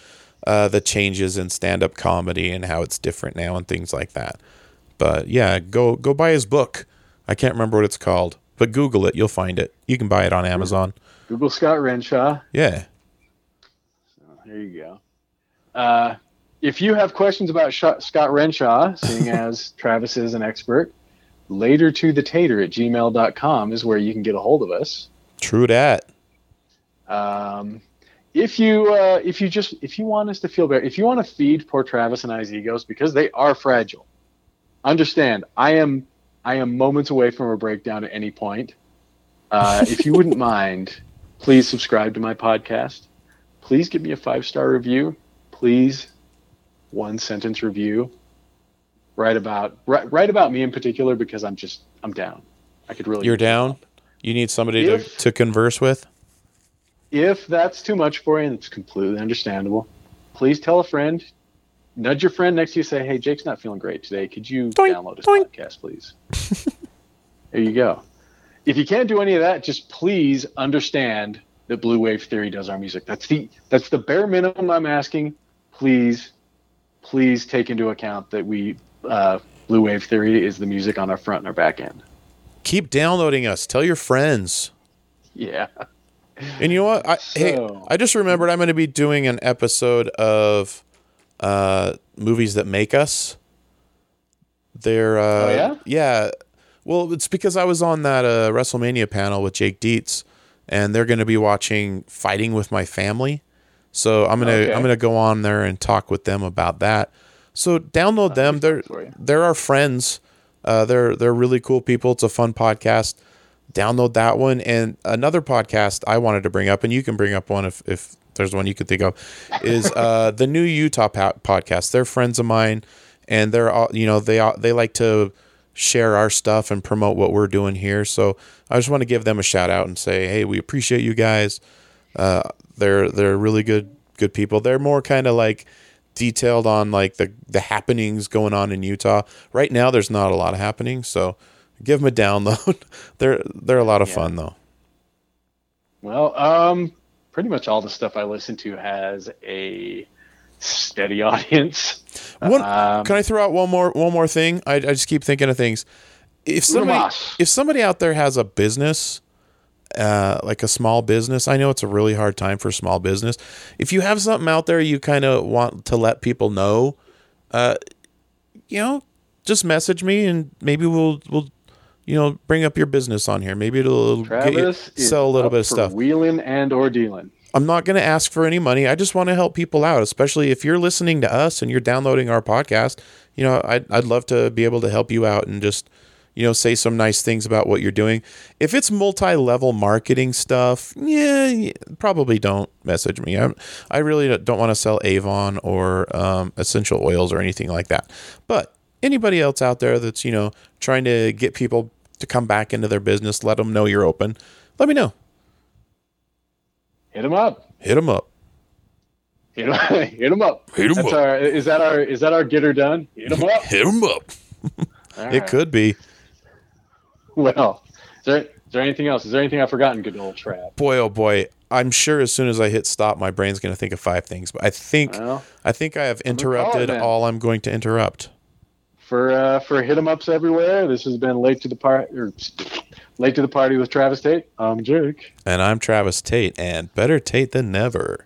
uh, the changes in stand up comedy and how it's different now and things like that. But yeah, go go buy his book. I can't remember what it's called, but Google it. You'll find it. You can buy it on Amazon. Google Scott Renshaw. Yeah. So, There you go. Uh, if you have questions about Sh- Scott Renshaw, seeing as Travis is an expert, later to the tater at gmail.com is where you can get a hold of us. True that. Um, if you uh, if you just if you want us to feel better, if you want to feed poor Travis and I's egos because they are fragile, understand. I am I am moments away from a breakdown at any point. Uh, if you wouldn't mind, please subscribe to my podcast. Please give me a five star review. Please, one sentence review. Write about write, write about me in particular because I'm just I'm down. I could really You're down. You need somebody to, to converse with. If that's too much for you, and it's completely understandable, please tell a friend. Nudge your friend next to you. Say, "Hey, Jake's not feeling great today. Could you Doink, download his doink. podcast, please?" there you go. If you can't do any of that, just please understand that Blue Wave Theory does our music. That's the that's the bare minimum I'm asking. Please, please take into account that we uh, Blue Wave Theory is the music on our front and our back end. Keep downloading us. Tell your friends. Yeah. And you know what? I, hey, I just remembered I'm going to be doing an episode of uh, movies that make us. They're uh, Oh, yeah? yeah. Well, it's because I was on that uh, WrestleMania panel with Jake Dietz, and they're going to be watching Fighting with My Family. So I'm gonna Okay. I'm gonna go on there and talk with them about that. So download them. They're fun for you. they're our friends. Uh, they're they're really cool people. It's a fun podcast. Download that one and another podcast I wanted to bring up, and you can bring up one if if there's one you could think of, is uh, the new Utah po- podcast. They're friends of mine, and they're all you know they all, they like to share our stuff and promote what we're doing here. So I just want to give them a shout out and say, hey, we appreciate you guys. Uh, they're they're really good good people. They're more kind of like detailed on like the the happenings going on in Utah. Right now, there's not a lot of happening, so give them a download. they're they're a lot of Yeah. fun though. Well, um, pretty much all the stuff I listen to has a steady audience. One, Um, can I throw out one more one more thing? I, I just keep thinking of things. If somebody if somebody out there has a business, uh, like a small business, I know it's a really hard time for small business. If you have something out there you kind of want to let people know, uh, you know, just message me and maybe we'll we'll you know bring up your business on here. Maybe it'll get you, sell a little bit of stuff. wheeling and or dealing. I'm not going to ask for any money. I just want to help people out, especially if you're listening to us and you're downloading our podcast. You know, I'd, I'd love to be able to help you out and just, you know, say some nice things about what you're doing. If it's multi level marketing stuff, yeah, probably don't message me. I'm, I really don't want to sell Avon or um, essential oils or anything like that. But anybody else out there that's, you know, trying to get people to come back into their business, let them know you're open, let me know. Hit them up. Hit them up. Hit them, hit 'em up. Hit 'em That's up. our. Is that our? Is that our get her done? Hit them up. Hit them up. All It right. could be. Well, is there, is there anything else? Is there anything I've forgotten? Good old trap. Boy, oh boy. I'm sure as soon as I hit stop, my brain's going to think of five things. But I think Well, I think I have call it interrupted all I'm going to interrupt. For uh, for hit 'em ups everywhere. This has been late to the party or late to the party with Travis Tate. I'm Jake. And I'm Travis Tate, and better Tate than never.